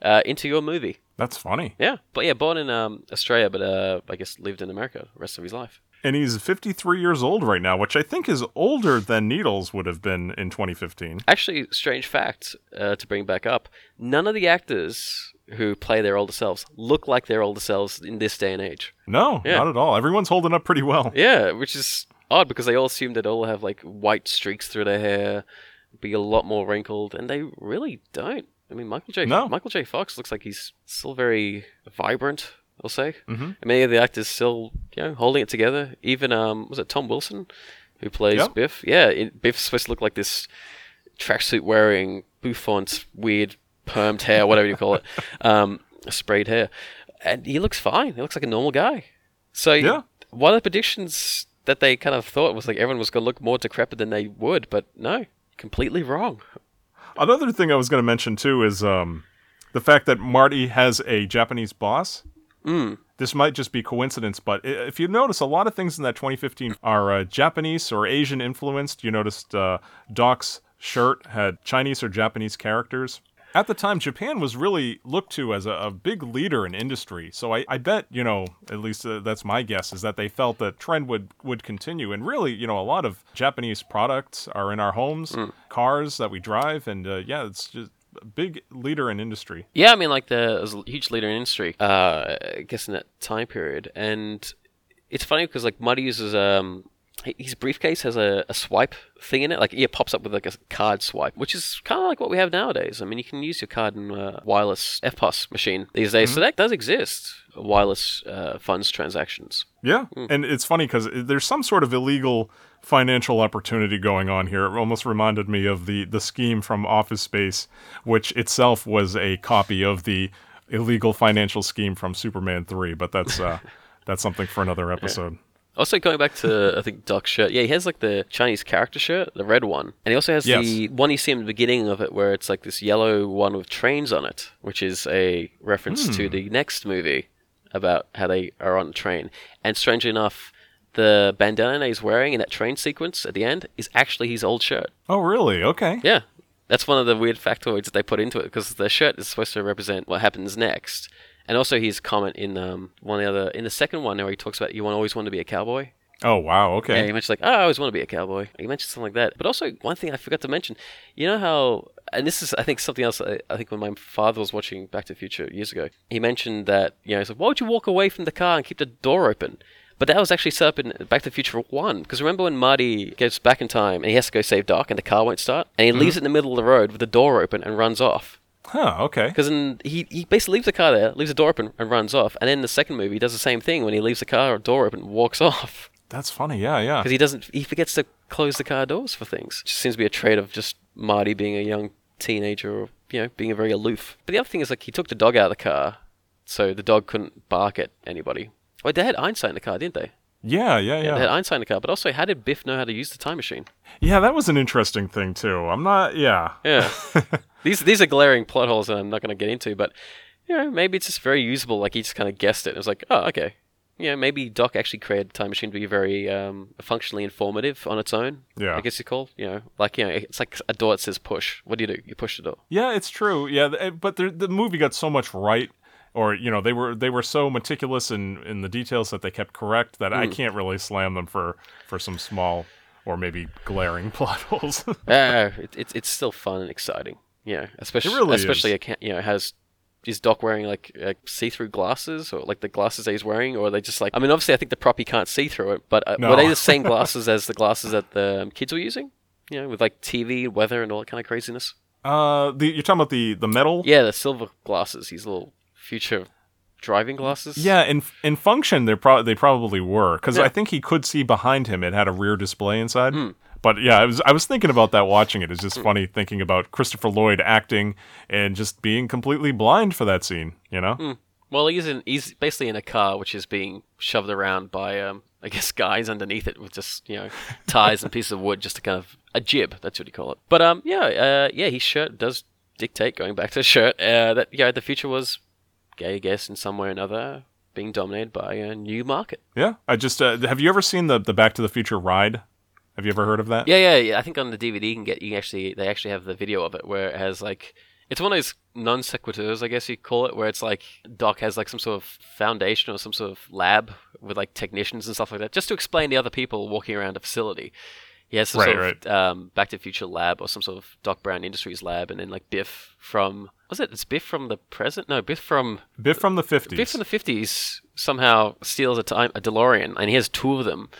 uh, into your movie. That's funny. Yeah, but yeah, born in um, Australia, but uh, I guess lived in America the rest of his life. And he's 53 years old right now, which I think is older than Needles would have been in 2015. Actually, strange fact uh, to bring back up: none of the actors who play their older selves look like their older selves in this day and age. No, Yeah. not at all. Everyone's holding up pretty well. Yeah, which is odd because they all assume that all have like white streaks through their hair, be a lot more wrinkled, and they really don't. I mean, Michael J. No. Michael J. Fox looks like he's still very vibrant. I'll say. Mm-hmm. And many of the actors still, you know, holding it together. Even um, was it Tom Wilson, who plays Yeah. Biff? Yeah, it, Biff's supposed to look like this tracksuit wearing bouffant, weird permed hair, whatever you call it, um, sprayed hair, and he looks fine. He looks like a normal guy. So Yeah. one of the predictions that they kind of thought was like everyone was going to look more decrepit than they would, but no, completely wrong. Another thing I was going to mention too is um, the fact that Marty has a Japanese boss. Mm. This might just be coincidence, but if you notice, a lot of things in that 2015 are uh, Japanese or Asian influenced. You noticed uh, Doc's shirt had Chinese or Japanese characters. At the time, Japan was really looked to as a, a big leader in industry. So I, I bet, you know, at least uh, that's my guess, is that they felt that trend would, would continue. And really, you know, a lot of Japanese products are in our homes, cars that we drive. And uh, yeah, it's just a big leader in industry. Yeah, I mean, like the was a huge leader in industry, uh, I guess in that time period, and it's funny because like Marty uses um his briefcase has a, a swipe thing in it, like it pops up with like a card swipe, which is kind of like what we have nowadays. I mean, you can use your card in a wireless EFTPOS machine these days, so that does exist. Wireless uh, funds transactions. Yeah, and it's funny because there's some sort of illegal financial opportunity going on here. It almost reminded me of the the scheme from Office Space, which itself was a copy of the illegal financial scheme from Superman Three. But that's uh, that's something for another episode. Also, going back to I think Doc's shirt, yeah, he has like the Chinese character shirt, the red one, and he also has Yes. the one you see in the beginning of it, where it's like this yellow one with trains on it, which is a reference to Hmm. the next movie about how they are on a train. And strangely enough, the bandana he's wearing in that train sequence at the end is actually his old shirt. Oh, really? Okay. Yeah, that's one of the weird factoids that they put into it because the shirt is supposed to represent what happens next. And also his comment in um, one of the other in the second one where he talks about you want always want to be a cowboy. Oh, wow. Yeah, Okay. he mentioned like, oh, I always want to be a cowboy. He mentioned something like that. But also, one thing I forgot to mention, you know how, and this is, I think, something else. I, I think when my father was watching Back to the Future years ago, he mentioned that, you know, he's like, why would you walk away from the car and keep the door open? But that was actually set up in Back to the Future 1. Because remember when Marty goes back in time and he has to go save Doc and the car won't start? And he leaves it in the middle of the road with the door open and runs off. Huh. Okay. Because he, he basically leaves the car there, leaves the door open and runs off. And then in the second movie, he does the same thing when he leaves the car door open and walks off That's funny. Yeah. Yeah. because he doesn't he forgets to close the car doors for things. Just seems to be a trait of just Marty being a young teenager or you know being very aloof. But the other thing is like he took the dog out of the car, so the dog couldn't bark at anybody. Well, they had Einstein in the car, didn't they? Yeah, yeah, They had yeah. Einstein in the car, but also how did Biff know how to use the time machine? Yeah, that was an interesting thing too. I'm not. Yeah. Yeah. these these are glaring plot holes that I'm not going to get into, but you know, maybe it's just very usable. Like he just kind of guessed it. It was like, oh, okay. Yeah, maybe Doc actually created the time machine to be very um, functionally informative on its own. Yeah. I guess you call. You know, like you know, it's like a door that says push. What do you do? You push the door. Yeah, it's true. Yeah, but the the movie got so much right, or you know, they were they were so meticulous in in the details that they kept correct that Hmm. I can't really slam them for for some small or maybe glaring plot holes. uh, it, it's it's still fun and exciting. Yeah, especially really especially is. you know has. Is Doc wearing like, like see-through glasses, or like the glasses that he's wearing, or are they just like? I mean, obviously, I think the prop he can't see through it, but uh, No. were they the same glasses as the glasses that the um, kids were using? You know, with like TV, weather, and all that kind of craziness. uh, the you're talking about the the metal. Yeah, the silver glasses, these little future driving glasses. Yeah, in in function, they pro- they probably were because Yeah. I think he could see behind him. It had a rear display inside. Hmm. But yeah, I was I was thinking about that watching it. It's just funny thinking about Christopher Lloyd acting and just being completely blind for that scene. You know? Hmm. Well, he's in. He's basically in a car which is being shoved around by, um, I guess, guys underneath it with just you know ties and pieces of wood, just to kind of a jib. That's what you call it. But um, yeah, uh, yeah, his shirt does dictate. Going back to the shirt, uh, that yeah, the future was I guess, in some way or another, being dominated by a new market. Yeah. I just uh, have you ever seen the the Back to the Future ride? Have you ever heard of that? Yeah, yeah, yeah. I think on the DVD you can get you can actually they actually have the video of it where it has like it's one of those non sequiturs, I guess you call it, where it's like Doc has like some sort of foundation or some sort of lab with like technicians and stuff like that, just to explain to other people walking around a facility. He has some Right, sort of um, Back to the Future lab or some sort of Doc Brown Industries lab, and then like Biff from was it? It's Biff from the present? No, Biff from Biff from the fifties. Biff from the fifties somehow steals a time a DeLorean, and he has two of them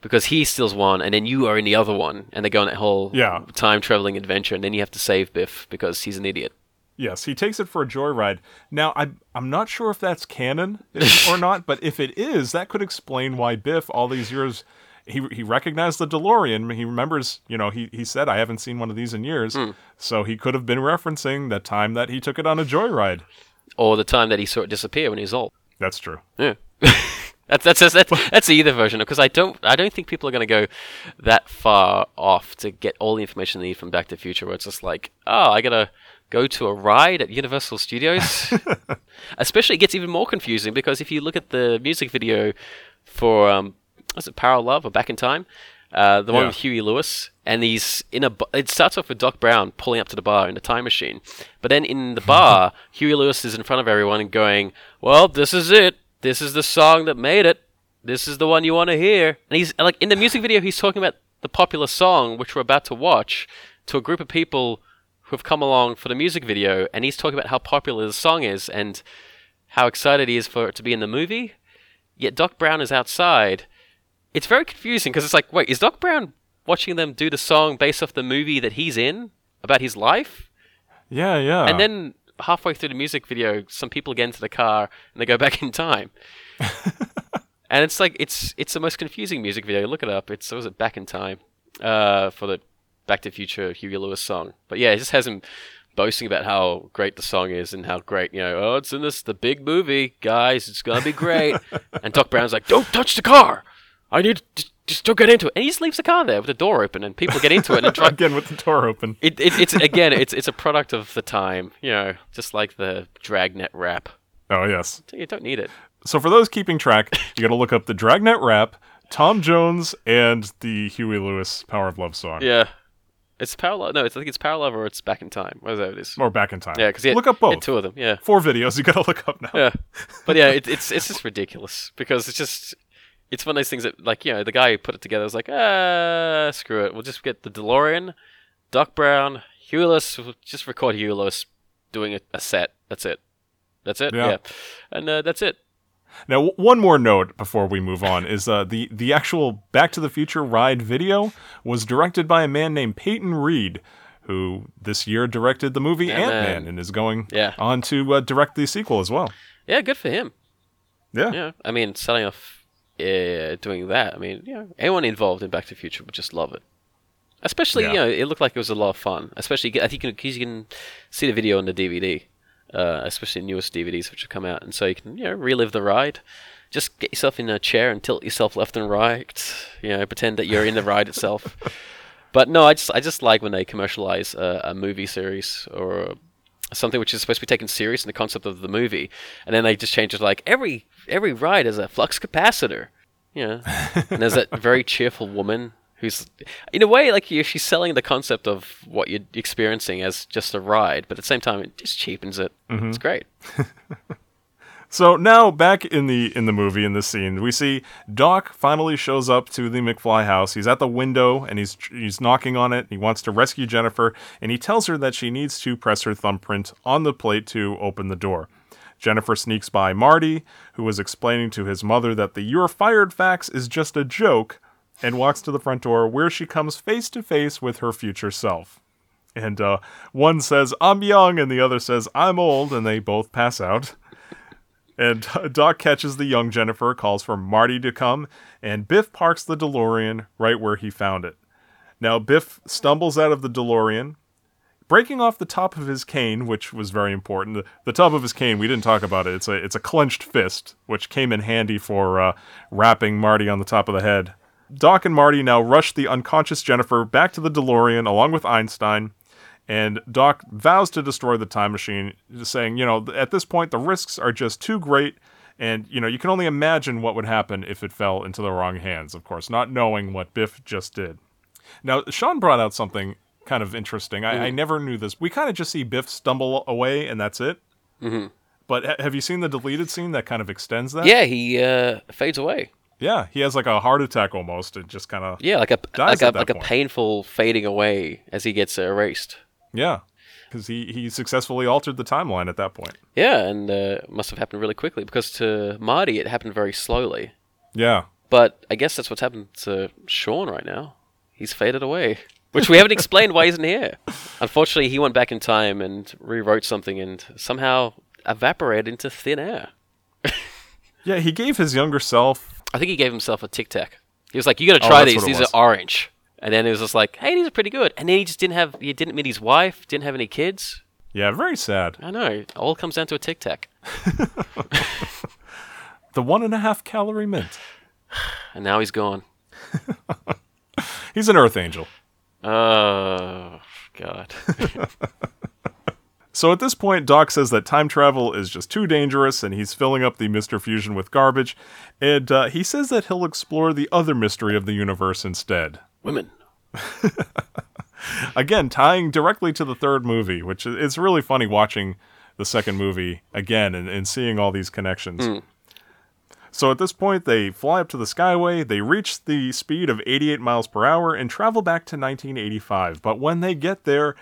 because he steals one, and then you are in the other one, and they go on that whole Yeah. time traveling adventure, and then you have to save Biff because he's an idiot. Yes, he takes it for a joyride. Now, I, I'm not sure if that's canon or not, but if it is, that could explain why Biff, all these years, he, he recognized the DeLorean. He remembers, you know, he, he said, I haven't seen one of these in years. So he could have been referencing the time that he took it on a joyride. Or the time that he saw it disappear when he was old. That's true. Yeah. That's that's that's, that's either version because I don't I don't think people are going to go that far off to get all the information they need from Back to the Future. Where it's just like, oh, I gotta go to a ride at Universal Studios. Especially, it gets even more confusing because if you look at the music video for um, was it Power of Love or Back in Time, uh, the one Yeah. with Huey Lewis, and he's in a. bu- It starts off with Doc Brown pulling up to the bar in a time machine, but then in the bar, Huey Lewis is in front of everyone and going, "Well, this is it. This is the song that made it. This is the one you want to hear." And he's like in the music video, he's talking about the popular song which we're about to watch to a group of people who have come along for the music video, and he's talking about how popular the song is and how excited he is for it to be in the movie. Yet Doc Brown is outside. It's very confusing because it's like, wait, is Doc Brown watching them do the song based off the movie that he's in about his life? Yeah, yeah. And then halfway through the music video, some people get into the car and they go back in time. and it's like it's it's the most confusing music video. Look it up. It's was it Back in Time uh, for the Back to the Future Huey Lewis song. But yeah, it just has him boasting about how great the song is and how great you know. Oh, it's in this the big movie, guys. It's gonna be great. and Doc Brown's like, "Don't touch the car. I need just, just don't get into it." And he just leaves the car there with the door open, and people get into it and try. Again with the door open. It, it, it's again, it's it's a product of the time, you know, just like the Dragnet rap. Oh, yes. You don't need it. So for those keeping track, you got to look up the Dragnet rap, Tom Jones, and the Huey Lewis Power of Love song. Yeah, it's Power Love. No, it's, I think it's Power Love or it's Back in Time. Whatever it is. Or Back in Time. Yeah, because look up both. two of them. Yeah, Four videos you got to look up now. yeah. But yeah, it, it's it's just ridiculous because it's just it's one of those things that like you know the guy who put it together was like ah screw it, we'll just get the DeLorean, Doc Brown, Huey Lewis. We'll just record Huey Lewis doing a, a set. That's it. That's it. Yeah. Yeah, and uh, that's it. Now, w- one more note before we move on is uh, the the actual Back to the Future ride video was directed by a man named Peyton Reed, who this year directed the movie Ant Ant-Man. And is going Yeah. on to uh, direct the sequel as well. Yeah, good for him. Yeah. Yeah, I mean, starting off uh, doing that, I mean, you know, anyone involved in Back to the Future would just love it. Especially, Yeah. you know, it looked like it was a lot of fun. Especially, I think you can, you can see the video on the DVD, uh, especially the newest DVDs which have come out, and so you can, you know, relive the ride. just get yourself in a chair and tilt yourself left and right. You know, pretend that you're in the ride itself. But no, I just I just like when they commercialize a, a movie series or something which is supposed to be taken serious in the concept of the movie, and then they just change it to like every every ride is a flux capacitor. You know, and there's that very cheerful woman who's in a way like you- she's selling the concept of what you're experiencing as just a ride, but at the same time it just cheapens it. It's mm-hmm. great. So now back in the in the movie in this scene, we see Doc finally shows up to the McFly house. He's at the window and he's he's knocking on it. He wants to rescue Jennifer and he tells her that she needs to press her thumbprint on the plate to open the door. Jennifer sneaks by Marty, who was explaining to his mother that the "you're fired" fax is just a joke, and walks to the front door where she comes face to face with her future self. And uh, one says, I'm young, and the other says, I'm old, and they both pass out. And Doc catches the young Jennifer, calls for Marty to come, and Biff parks the DeLorean right where he found it. Now, Biff stumbles out of the DeLorean, breaking off the top of his cane, which was very important. The, the top of his cane, we didn't talk about it. It's a it's a clenched fist, which came in handy for uh, wrapping Marty on the top of the head. Doc and Marty now rush the unconscious Jennifer back to the DeLorean along with Einstein, and Doc vows to destroy the time machine, saying, you know, at this point the risks are just too great, and you know you can only imagine what would happen if it fell into the wrong hands. Of course, not knowing what Biff just did. Now, Sean brought out something kind of interesting. I, I never knew this. We kind of just see Biff stumble away, and that's it. Mm-hmm. But ha- have you seen the deleted scene that kind of extends that? Yeah, he uh, fades away. Yeah, he has like a heart attack almost. It just kind of Yeah, like a like a like a painful fading away as he gets erased. Yeah, because he he successfully altered the timeline at that point. Yeah, and uh, must have happened really quickly because to Marty it happened very slowly. Yeah, But I guess that's what's happened to Sean right now. He's faded away, which we haven't explained why he's isn't here. Unfortunately, he went back in time and rewrote something and somehow evaporated into thin air. yeah. He gave his younger self. I think he gave himself a tic tac. He was like, "You got to Oh, try that's these. These are orange." And then it was just like, "Hey, these are pretty good." And then he just didn't have. He didn't meet his wife. Didn't have any kids. Yeah, very sad. I know. It all comes down to a tic tac. The one and a half calorie mint. And now he's gone. He's an Earth Angel. Oh God. So at this point, Doc says that time travel is just too dangerous, and he's filling up the Mister Fusion with garbage. And uh, he says that he'll explore the other mystery of the universe instead. Women. again tying directly to the third movie which is it's really funny watching the second movie again and, and seeing all these connections. So at this point they fly up to the skyway they reach the speed of 88 miles per hour and travel back to 1985 but when they get there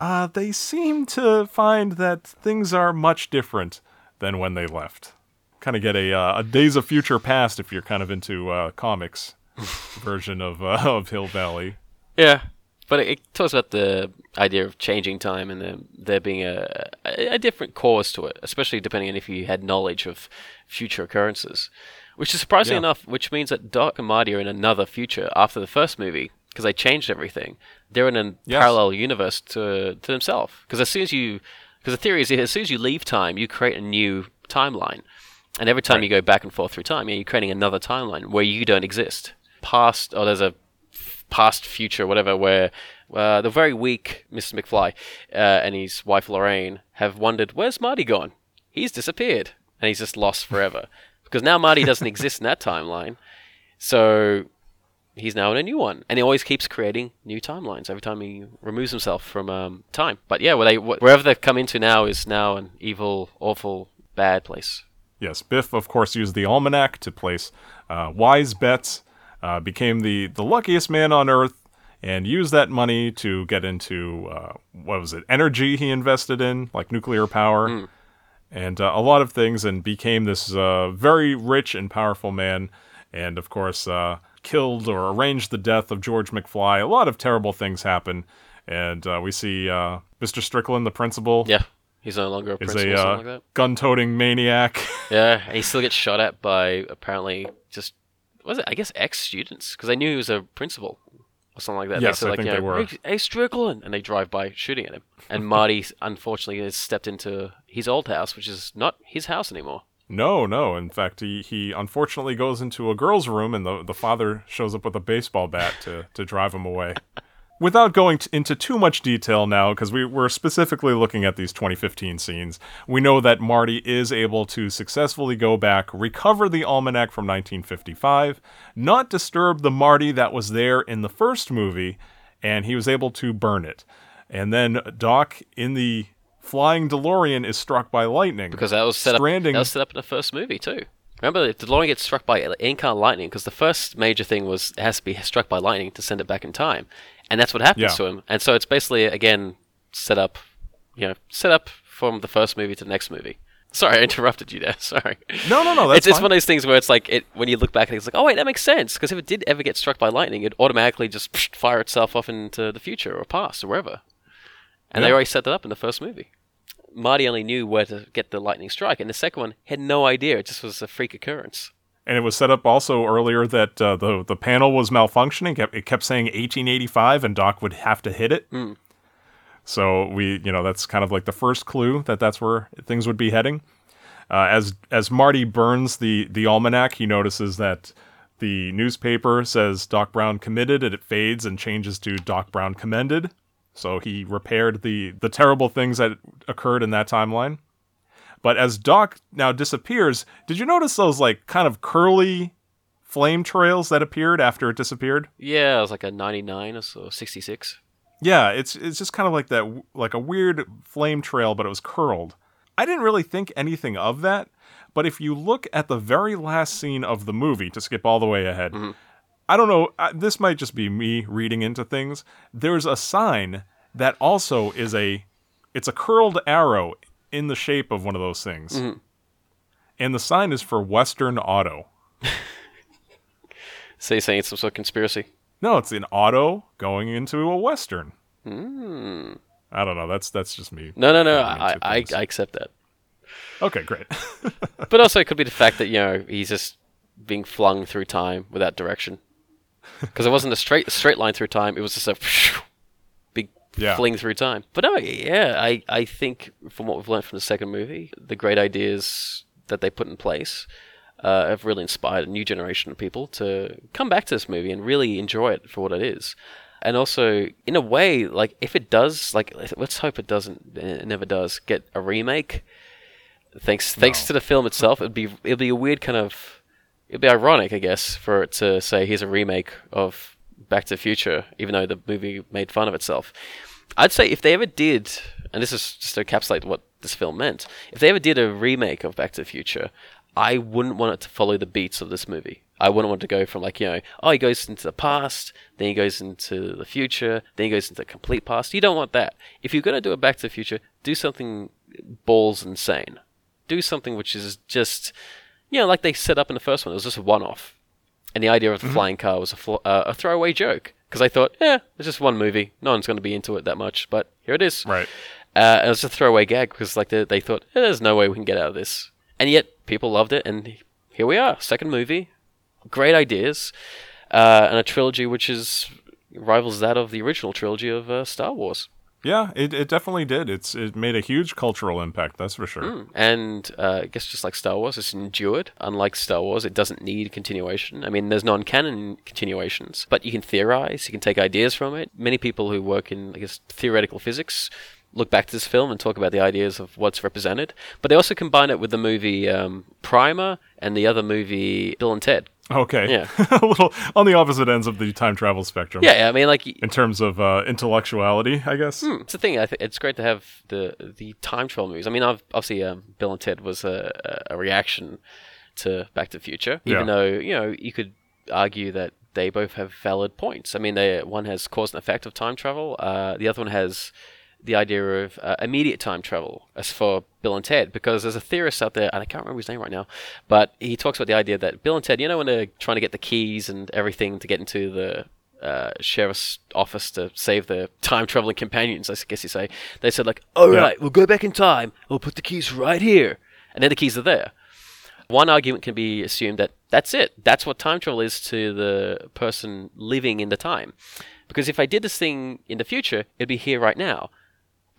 uh, they seem to find that things are much different than when they left. Kind of get a, uh, a days of future past if you're kind of into uh, comics version of, uh, of hill valley Yeah, but it, it talks about the idea of changing time and there, there being a, a a different cause to it, especially depending on if you had knowledge of future occurrences. Which is surprising Yeah. enough, which means that Doc and Marty are in another future after the first movie because they changed everything. They're in a Yes. parallel universe to to themselves. Because as soon as you, because the theory is as soon as you leave time, you create a new timeline, and every time you go back and forth through time, yeah, you're creating another timeline where you don't exist. Past, or there's a past, future, whatever, where uh, the very weak Mr. McFly uh, and his wife Lorraine have wondered, where's Marty gone? He's disappeared, and he's just lost forever. because now Marty doesn't exist in that timeline, so he's now in a new one, and he always keeps creating new timelines every time he removes himself from um, time. But yeah, where they, wherever they've come into now is now an evil, awful, bad place. Yes, Biff, of course, used the almanac to place uh, wise bets, uh, became the, the luckiest man on Earth, and used that money to get into, uh, what was it, energy he invested in, like nuclear power, and uh, a lot of things, and became this uh, very rich and powerful man, and of course, uh, killed or arranged the death of George McFly. A lot of terrible things happen, and uh, we see uh, Mr. Strickland, the principal, Yeah, he's no longer a principal. is a uh, like that. gun-toting maniac. Yeah, and he still gets shot at by apparently just was it? I guess ex students because I knew he was a principal or something like that. Yes, they said, I like, think you they were. Hey, hey, Strickland, and they drive by shooting at him. And Marty unfortunately has stepped into his old house, which is not his house anymore. No, no. In fact, he, he unfortunately goes into a girl's room, and the the father shows up with a baseball bat to to drive him away. Without going t- into too much detail now, because we, we're specifically looking at these 2015 scenes, we know that Marty is able to successfully go back, recover the almanac from 1955, not disturb the Marty that was there in the first movie, and he was able to burn it. And then Doc in the flying DeLorean is struck by lightning. because that was set Stranding- up. That was set up in the first movie too. Remember, the DeLorean gets struck by kind lightning, because the first major thing was it has to be struck by lightning to send it back in time, and that's what happens Yeah. to him. And so it's basically again set up, you know, set up from the first movie to the next movie. Sorry, I interrupted you there. Sorry. No, no, no, that's it's, it's one of those things where it's like it when you look back at it, it's like, oh wait, that makes sense. Because if it did ever get struck by lightning, it automatically just psh, fire itself off into the future or past or wherever. And they already set that up in the first movie. Marty only knew where to get the lightning strike, and the second one had no idea. It just was a freak occurrence. And it was set up also earlier that uh, the the panel was malfunctioning. It kept saying 1885, and Doc would have to hit it. So we, you know, that's kind of like the first clue that that's where things would be heading. Uh, as as Marty burns the the almanac, he notices that the newspaper says Doc Brown committed, and it fades and changes to Doc Brown commended. So he repaired the the terrible things that occurred in that timeline. But as Doc now disappears, did you notice those like kind of curly flame trails that appeared after it disappeared? Yeah, it was like a 99 or so, 66. Yeah, it's it's just kind of like that like a weird flame trail but it was curled. I didn't really think anything of that, but if you look at the very last scene of the movie to skip all the way ahead, mm-hmm. I don't know, this might just be me reading into things. There's a sign that also is a it's a curled arrow in the shape of one of those things. Mm-hmm. And the sign is for Western Auto. So you're saying it's some sort of conspiracy? No, it's an auto going into a western. Mm. I don't know. That's that's just me. No, no, no. I, I. I accept that. Okay, great. But also, it could be the fact that you know he's just being flung through time without direction. Because it wasn't a straight straight line through time; it was just a Yeah. fling through time. But no, yeah, I I think from what we've learned from the second movie, the great ideas that they put in place uh, have really inspired a new generation of people to come back to this movie and really enjoy it for what it is. And also, in a way, like if it does, like let's hope it doesn't, it never does, get a remake thanks thanks to the film itself, it'd be it'd be a weird kind of it'd be ironic, I guess, for it to say here's a remake of Back to the Future, even though the movie made fun of itself. I'd say if they ever did, and this is just to encapsulate what this film meant, if they ever did a remake of Back to the Future, I wouldn't want it to follow the beats of this movie. I wouldn't want to go from like, you know, oh, he goes into the past, then he goes into the future, then he goes into the complete past. You don't want that. If you're going to do a Back to the Future, do something balls insane. Do something which is just, you know, like they set up in the first one. It was just a one-off, and the idea of the flying car was a fl- uh, a throwaway joke because I thought, yeah, it's just one movie. No one's going to be into it that much, but here it is. right. Uh, and it was a throwaway gag because like they, they thought, eh, there's no way we can get out of this, and yet people loved it, and here we are, second movie, great ideas, uh, and a trilogy which is rivals that of the original trilogy of uh, Star Wars. Yeah, it, it definitely did. It's it made a huge cultural impact. That's for sure. Hmm. And uh, I guess just like Star Wars, it's endured. Unlike Star Wars, it doesn't need continuation. I mean, there's non-canon continuations, but you can theorize, you can take ideas from it. Many people who work in, I guess, theoretical physics look back to this film and talk about the ideas of what's represented. But they also combine it with the movie um, Primer and the other movie Bill and Ted. Okay. Yeah. a little on the opposite ends of the time travel spectrum. Yeah, I mean, like In terms of uh, intellectuality, I guess. It's the thing. I think it's great to have the the time travel movies. I mean, I've, obviously, um, Bill and Ted was a, a reaction to Back to the Future, even Yeah. though you know you could argue that they both have valid points. I mean, they one has cause and effect of time travel. Uh, the other one has the idea of uh, immediate time travel as for Bill and Ted, because there's a theorist out there, and I can't remember his name right now, but he talks about the idea that Bill and Ted, you know, when they're trying to get the keys and everything to get into the uh, sheriff's office to save the time traveling companions, I guess you say, they said, like, all right, Yeah. we'll go back in time, we'll put the keys right here. And then the keys are there. One argument can be assumed that that's it. That's what time travel is to the person living in the time. Because if I did this thing in the future, it'd be here right now.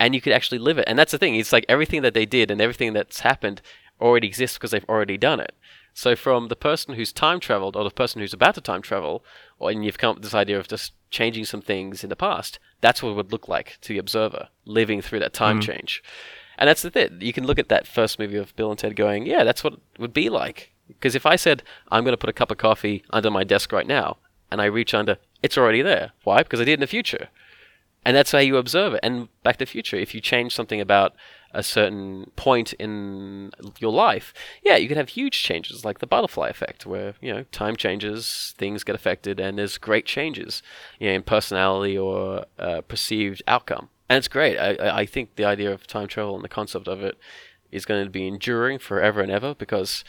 And you could actually live it. And that's the thing. It's like everything that they did and everything that's happened already exists because they've already done it. So from the person who's time traveled or the person who's about to time travel, or and you've come up with this idea of just changing some things in the past, that's what it would look like to the observer living through that time mm-hmm. change. And that's the thing. You can look at that first movie of Bill and Ted going, yeah, that's what it would be like. Because if I said, I'm going to put a cup of coffee under my desk right now, and I reach under, it's already there. Why? Because I did it in the future. And that's how you observe it. And Back to the Future, if you change something about a certain point in your life, yeah, you can have huge changes, like the butterfly effect, where you know time changes, things get affected, and there's great changes, you know, in personality or uh, perceived outcome. And it's great. I, I think the idea of time travel and the concept of it is going to be enduring forever and ever because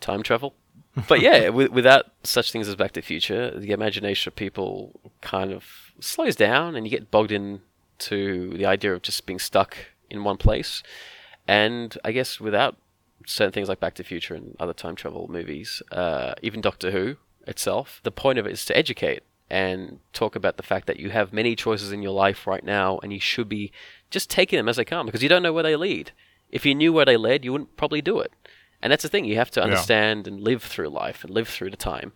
time travel. But yeah, with, without such things as Back to the Future, the imagination of people kind of slows down, and you get bogged into the idea of just being stuck in one place. And I guess without certain things like Back to the Future and other time travel movies, uh, even Doctor Who itself, the point of it is to educate and talk about the fact that you have many choices in your life right now, and you should be just taking them as they come because you don't know where they lead. If you knew where they led, you wouldn't probably do it. And that's the thing, you have to understand and live through life and live through the time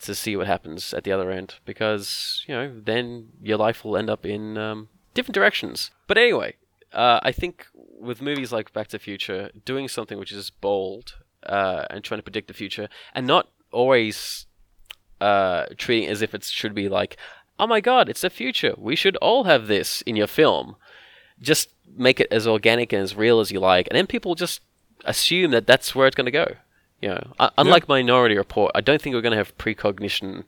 to see what happens at the other end because, you know, then your life will end up in um, different directions. But anyway, uh, I think with movies like Back to the Future, doing something which is bold uh, and trying to predict the future and not always uh, treating as if it should be like, oh my god, it's the future. We should all have this in your film. Just make it as organic and as real as you like, and then people just assume that that's where it's going to go. You know, U- unlike Minority Report, I don't think we're going to have precognition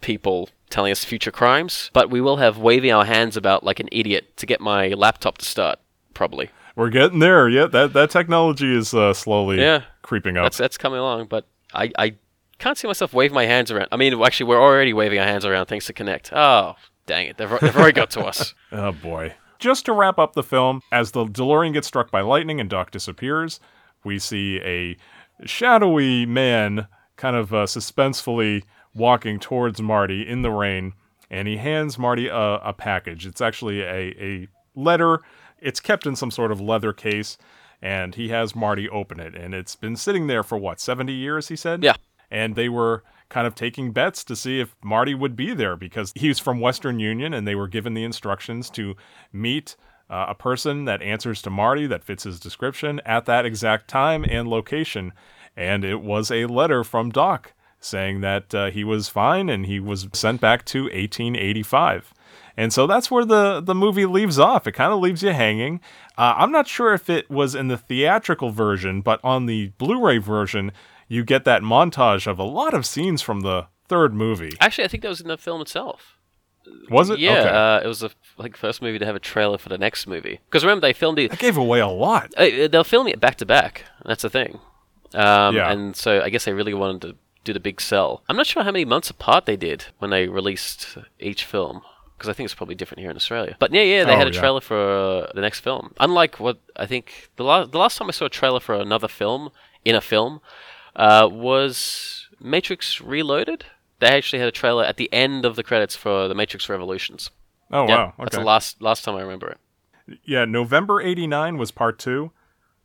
people telling us future crimes, but we will have waving our hands about like an idiot to get my laptop to start. Probably. We're getting there. Yeah, that that technology is uh, slowly Yeah. creeping up. That's that's coming along, but I I can't see myself waving my hands around. I mean, actually, we're already waving our hands around thanks to Kinect. Oh, dang it! They've, they've already got to us. Oh boy. Just to wrap up the film, as the DeLorean gets struck by lightning and Doc disappears, we see a shadowy man kind of uh, suspensefully walking towards Marty in the rain, and he hands Marty a, a package. It's actually a, a letter. It's kept in some sort of leather case, and he has Marty open it. And it's been sitting there for what, 70 years, he said? Yeah. and they were kind of taking bets to see if Marty would be there because he was from Western Union and they were given the instructions to meet uh, a person that answers to Marty that fits his description at that exact time and location. And it was a letter from Doc saying that uh, he was fine and he was sent back to 1885. And so that's where the, the movie leaves off. It kind of leaves you hanging. Uh, I'm not sure if it was in the theatrical version, but on the Blu ray version, you get that montage of a lot of scenes from the third movie. Actually, I think that was in the film itself. Was it? Yeah, Okay. uh, it was the like first movie to have a trailer for the next movie. Because remember, they filmed it. that gave away a lot. Uh, they're filming it back to back. That's the thing. Um, Yeah. And so I guess they really wanted to do the big sell. I'm not sure how many months apart they did when they released each film. Because I think it's probably different here in Australia. But yeah, yeah, they Oh, had a yeah. trailer for uh, the next film. Unlike what I think the last the last time I saw a trailer for another film in a film uh, was Matrix Reloaded. They actually had a trailer at the end of the credits for the Matrix Revolutions. Oh, Yeah, wow. Okay. that's the last last time I remember it. yeah, November 89 was part two.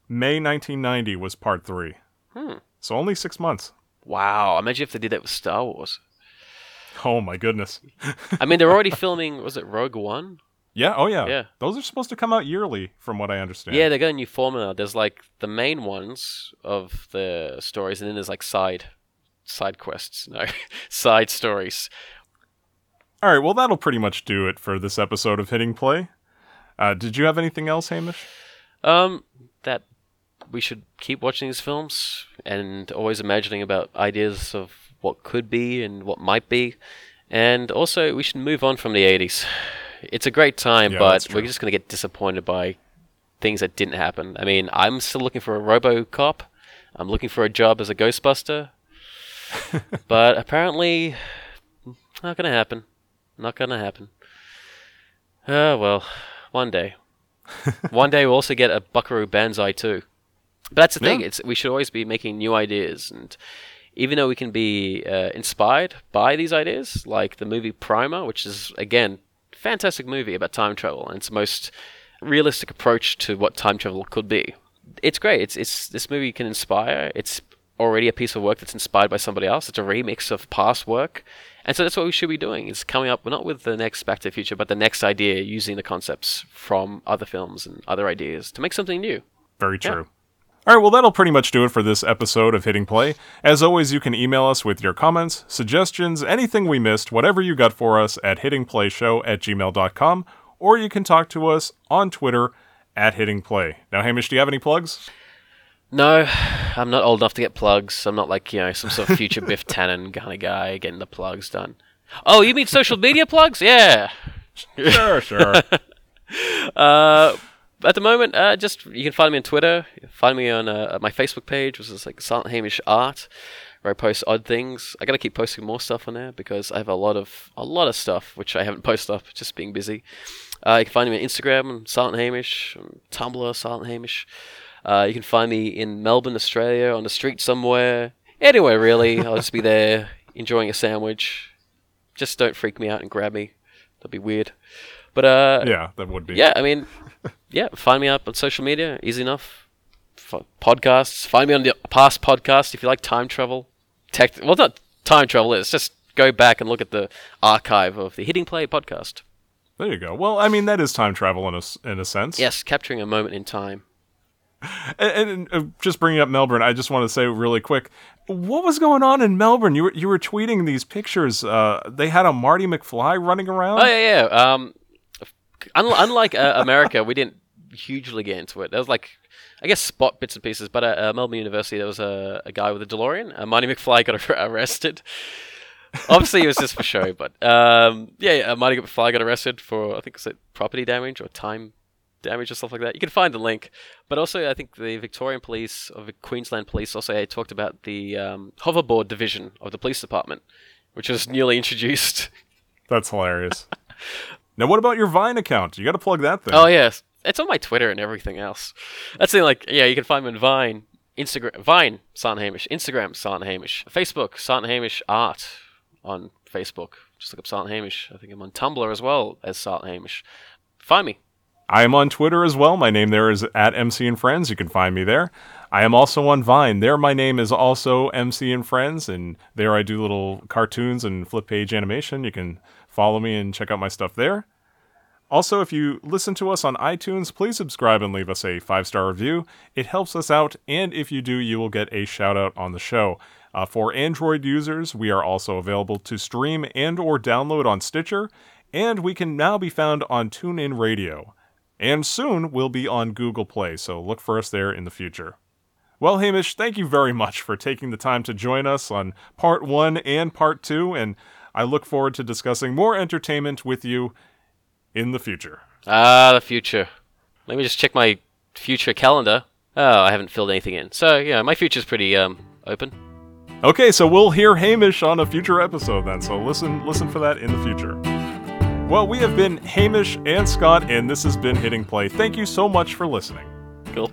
May 1990 was part three. Hmm. So only six months. Wow! Imagine if they did that with Star Wars. Oh, my goodness. I mean, they're already filming. Was it Rogue One? Yeah, oh, yeah. Yeah. Those are supposed to come out yearly, from what I understand. Yeah, they got a new formula. There's like the main ones of the stories, and then there's like side side quests. No, side stories. All right, well, that'll pretty much do it for this episode of Hitting Play. Uh, did you have anything else, Hamish? Um, that we should keep watching these films and always imagining about ideas of what could be and what might be, and also we should move on from the '80s. It's a great time, Yeah, but we're just gonna get disappointed by things that didn't happen. I mean, I'm still looking for a RoboCop. I'm looking for a job as a Ghostbuster, but apparently, not gonna happen. Not gonna happen. Oh well, one day. one day we'll also get a Buckaroo Banzai too. But that's the thing. It's we should always be making new ideas, and even though we can be uh, inspired by these ideas, like the movie Primer, which is again fantastic movie about time travel, and it's the most realistic approach to what time travel could be. it's great. It's it's this movie can inspire. It's already a piece of work that's inspired by somebody else. It's a remix of past work. And so that's what we should be doing is coming up not with the next Back to the Future, but the next idea using the concepts from other films and other ideas to make something new. Very true. All right, well, that'll pretty much do it for this episode of Hitting Play. As always, you can email us with your comments, suggestions, anything we missed, whatever you got for us at hittingplayshow at gmail.com, or you can talk to us on Twitter at Hitting Play. Now, Hamish, do you have any plugs? No, I'm not old enough to get plugs. I'm not like, you know, some sort of future Biff Tannen kind of guy getting the plugs done. Oh, you mean social media plugs? Yeah. Sure, sure. Uh, at the moment, uh, just you can find me on Twitter. Find me on uh, my Facebook page, which is like Silent Hamish Art, where I post odd things. I gotta keep posting more stuff on there because I have a lot of a lot of stuff which I haven't posted up, just being busy. Uh, you can find me on Instagram, Silent Hamish, Tumblr, Silent Hamish. Uh, you can find me in Melbourne, Australia, on the street somewhere. Anywhere really, I'll just be there enjoying a sandwich. Just don't freak me out and grab me. That'd be weird. But uh, yeah, that would be. yeah, I mean, yeah, find me up on social media, easy enough. F- podcasts, find me on the past podcast if you like time travel. Tech, well, not time travel. It's just go back and look at the archive of the Hitting Play podcast. There you go. Well, I mean, that is time travel in a, in a sense. Yes, capturing a moment in time. And, and uh, just bringing up Melbourne, I just want to say really quick, what was going on in Melbourne? You were you were tweeting these pictures. Uh, they had a Marty McFly running around. Oh yeah, yeah. Um, un- unlike uh, America, we didn't hugely get into it. There was like, I guess, spot bits and pieces. But at uh, Melbourne University, there was a, a guy with a DeLorean. Marty McFly got ar- arrested. Obviously, it was just for show, but um, yeah, yeah, uh, Marty McFly got arrested for I think it's like property damage or time damage or stuff like that. You can find the link. But also, I think the Victorian Police or the Queensland Police also uh, talked about the um, hoverboard division of the police department, which was newly introduced. That's hilarious. now, what about your Vine account? You got to plug that thing. Oh yes, it's on my Twitter and everything else. That's the like yeah, you can find me on Vine, Instagram, Vine, Silent Hamish, Instagram, Silent Hamish, Facebook, Silent Hamish Art on Facebook. Just look up Silent Hamish. I think I'm on Tumblr as well as Silent Hamish. Find me. I am on Twitter as well. My name there is at MC and Friends. You can find me there. I am also on Vine. There, my name is also MC and Friends, and there I do little cartoons and flip page animation. You can follow me and check out my stuff there. Also, if you listen to us on iTunes, please subscribe and leave us a five star review. It helps us out, and if you do, you will get a shout out on the show. Uh, for Android users, we are also available to stream and or download on Stitcher, and we can now be found on TuneIn Radio. And soon we'll be on Google Play, so look for us there in the future. Well, Hamish, thank you very much for taking the time to join us on part one and part two, and I look forward to discussing more entertainment with you in the future. Ah, the future. Let me just check my future calendar. Oh, I haven't filled anything in. So yeah, my future's pretty um open. Okay, so we'll hear Hamish on a future episode then, so listen listen for that in the future. Well, we have been Hamish and Scott, and this has been Hitting Play. Thank you so much for listening. Cool.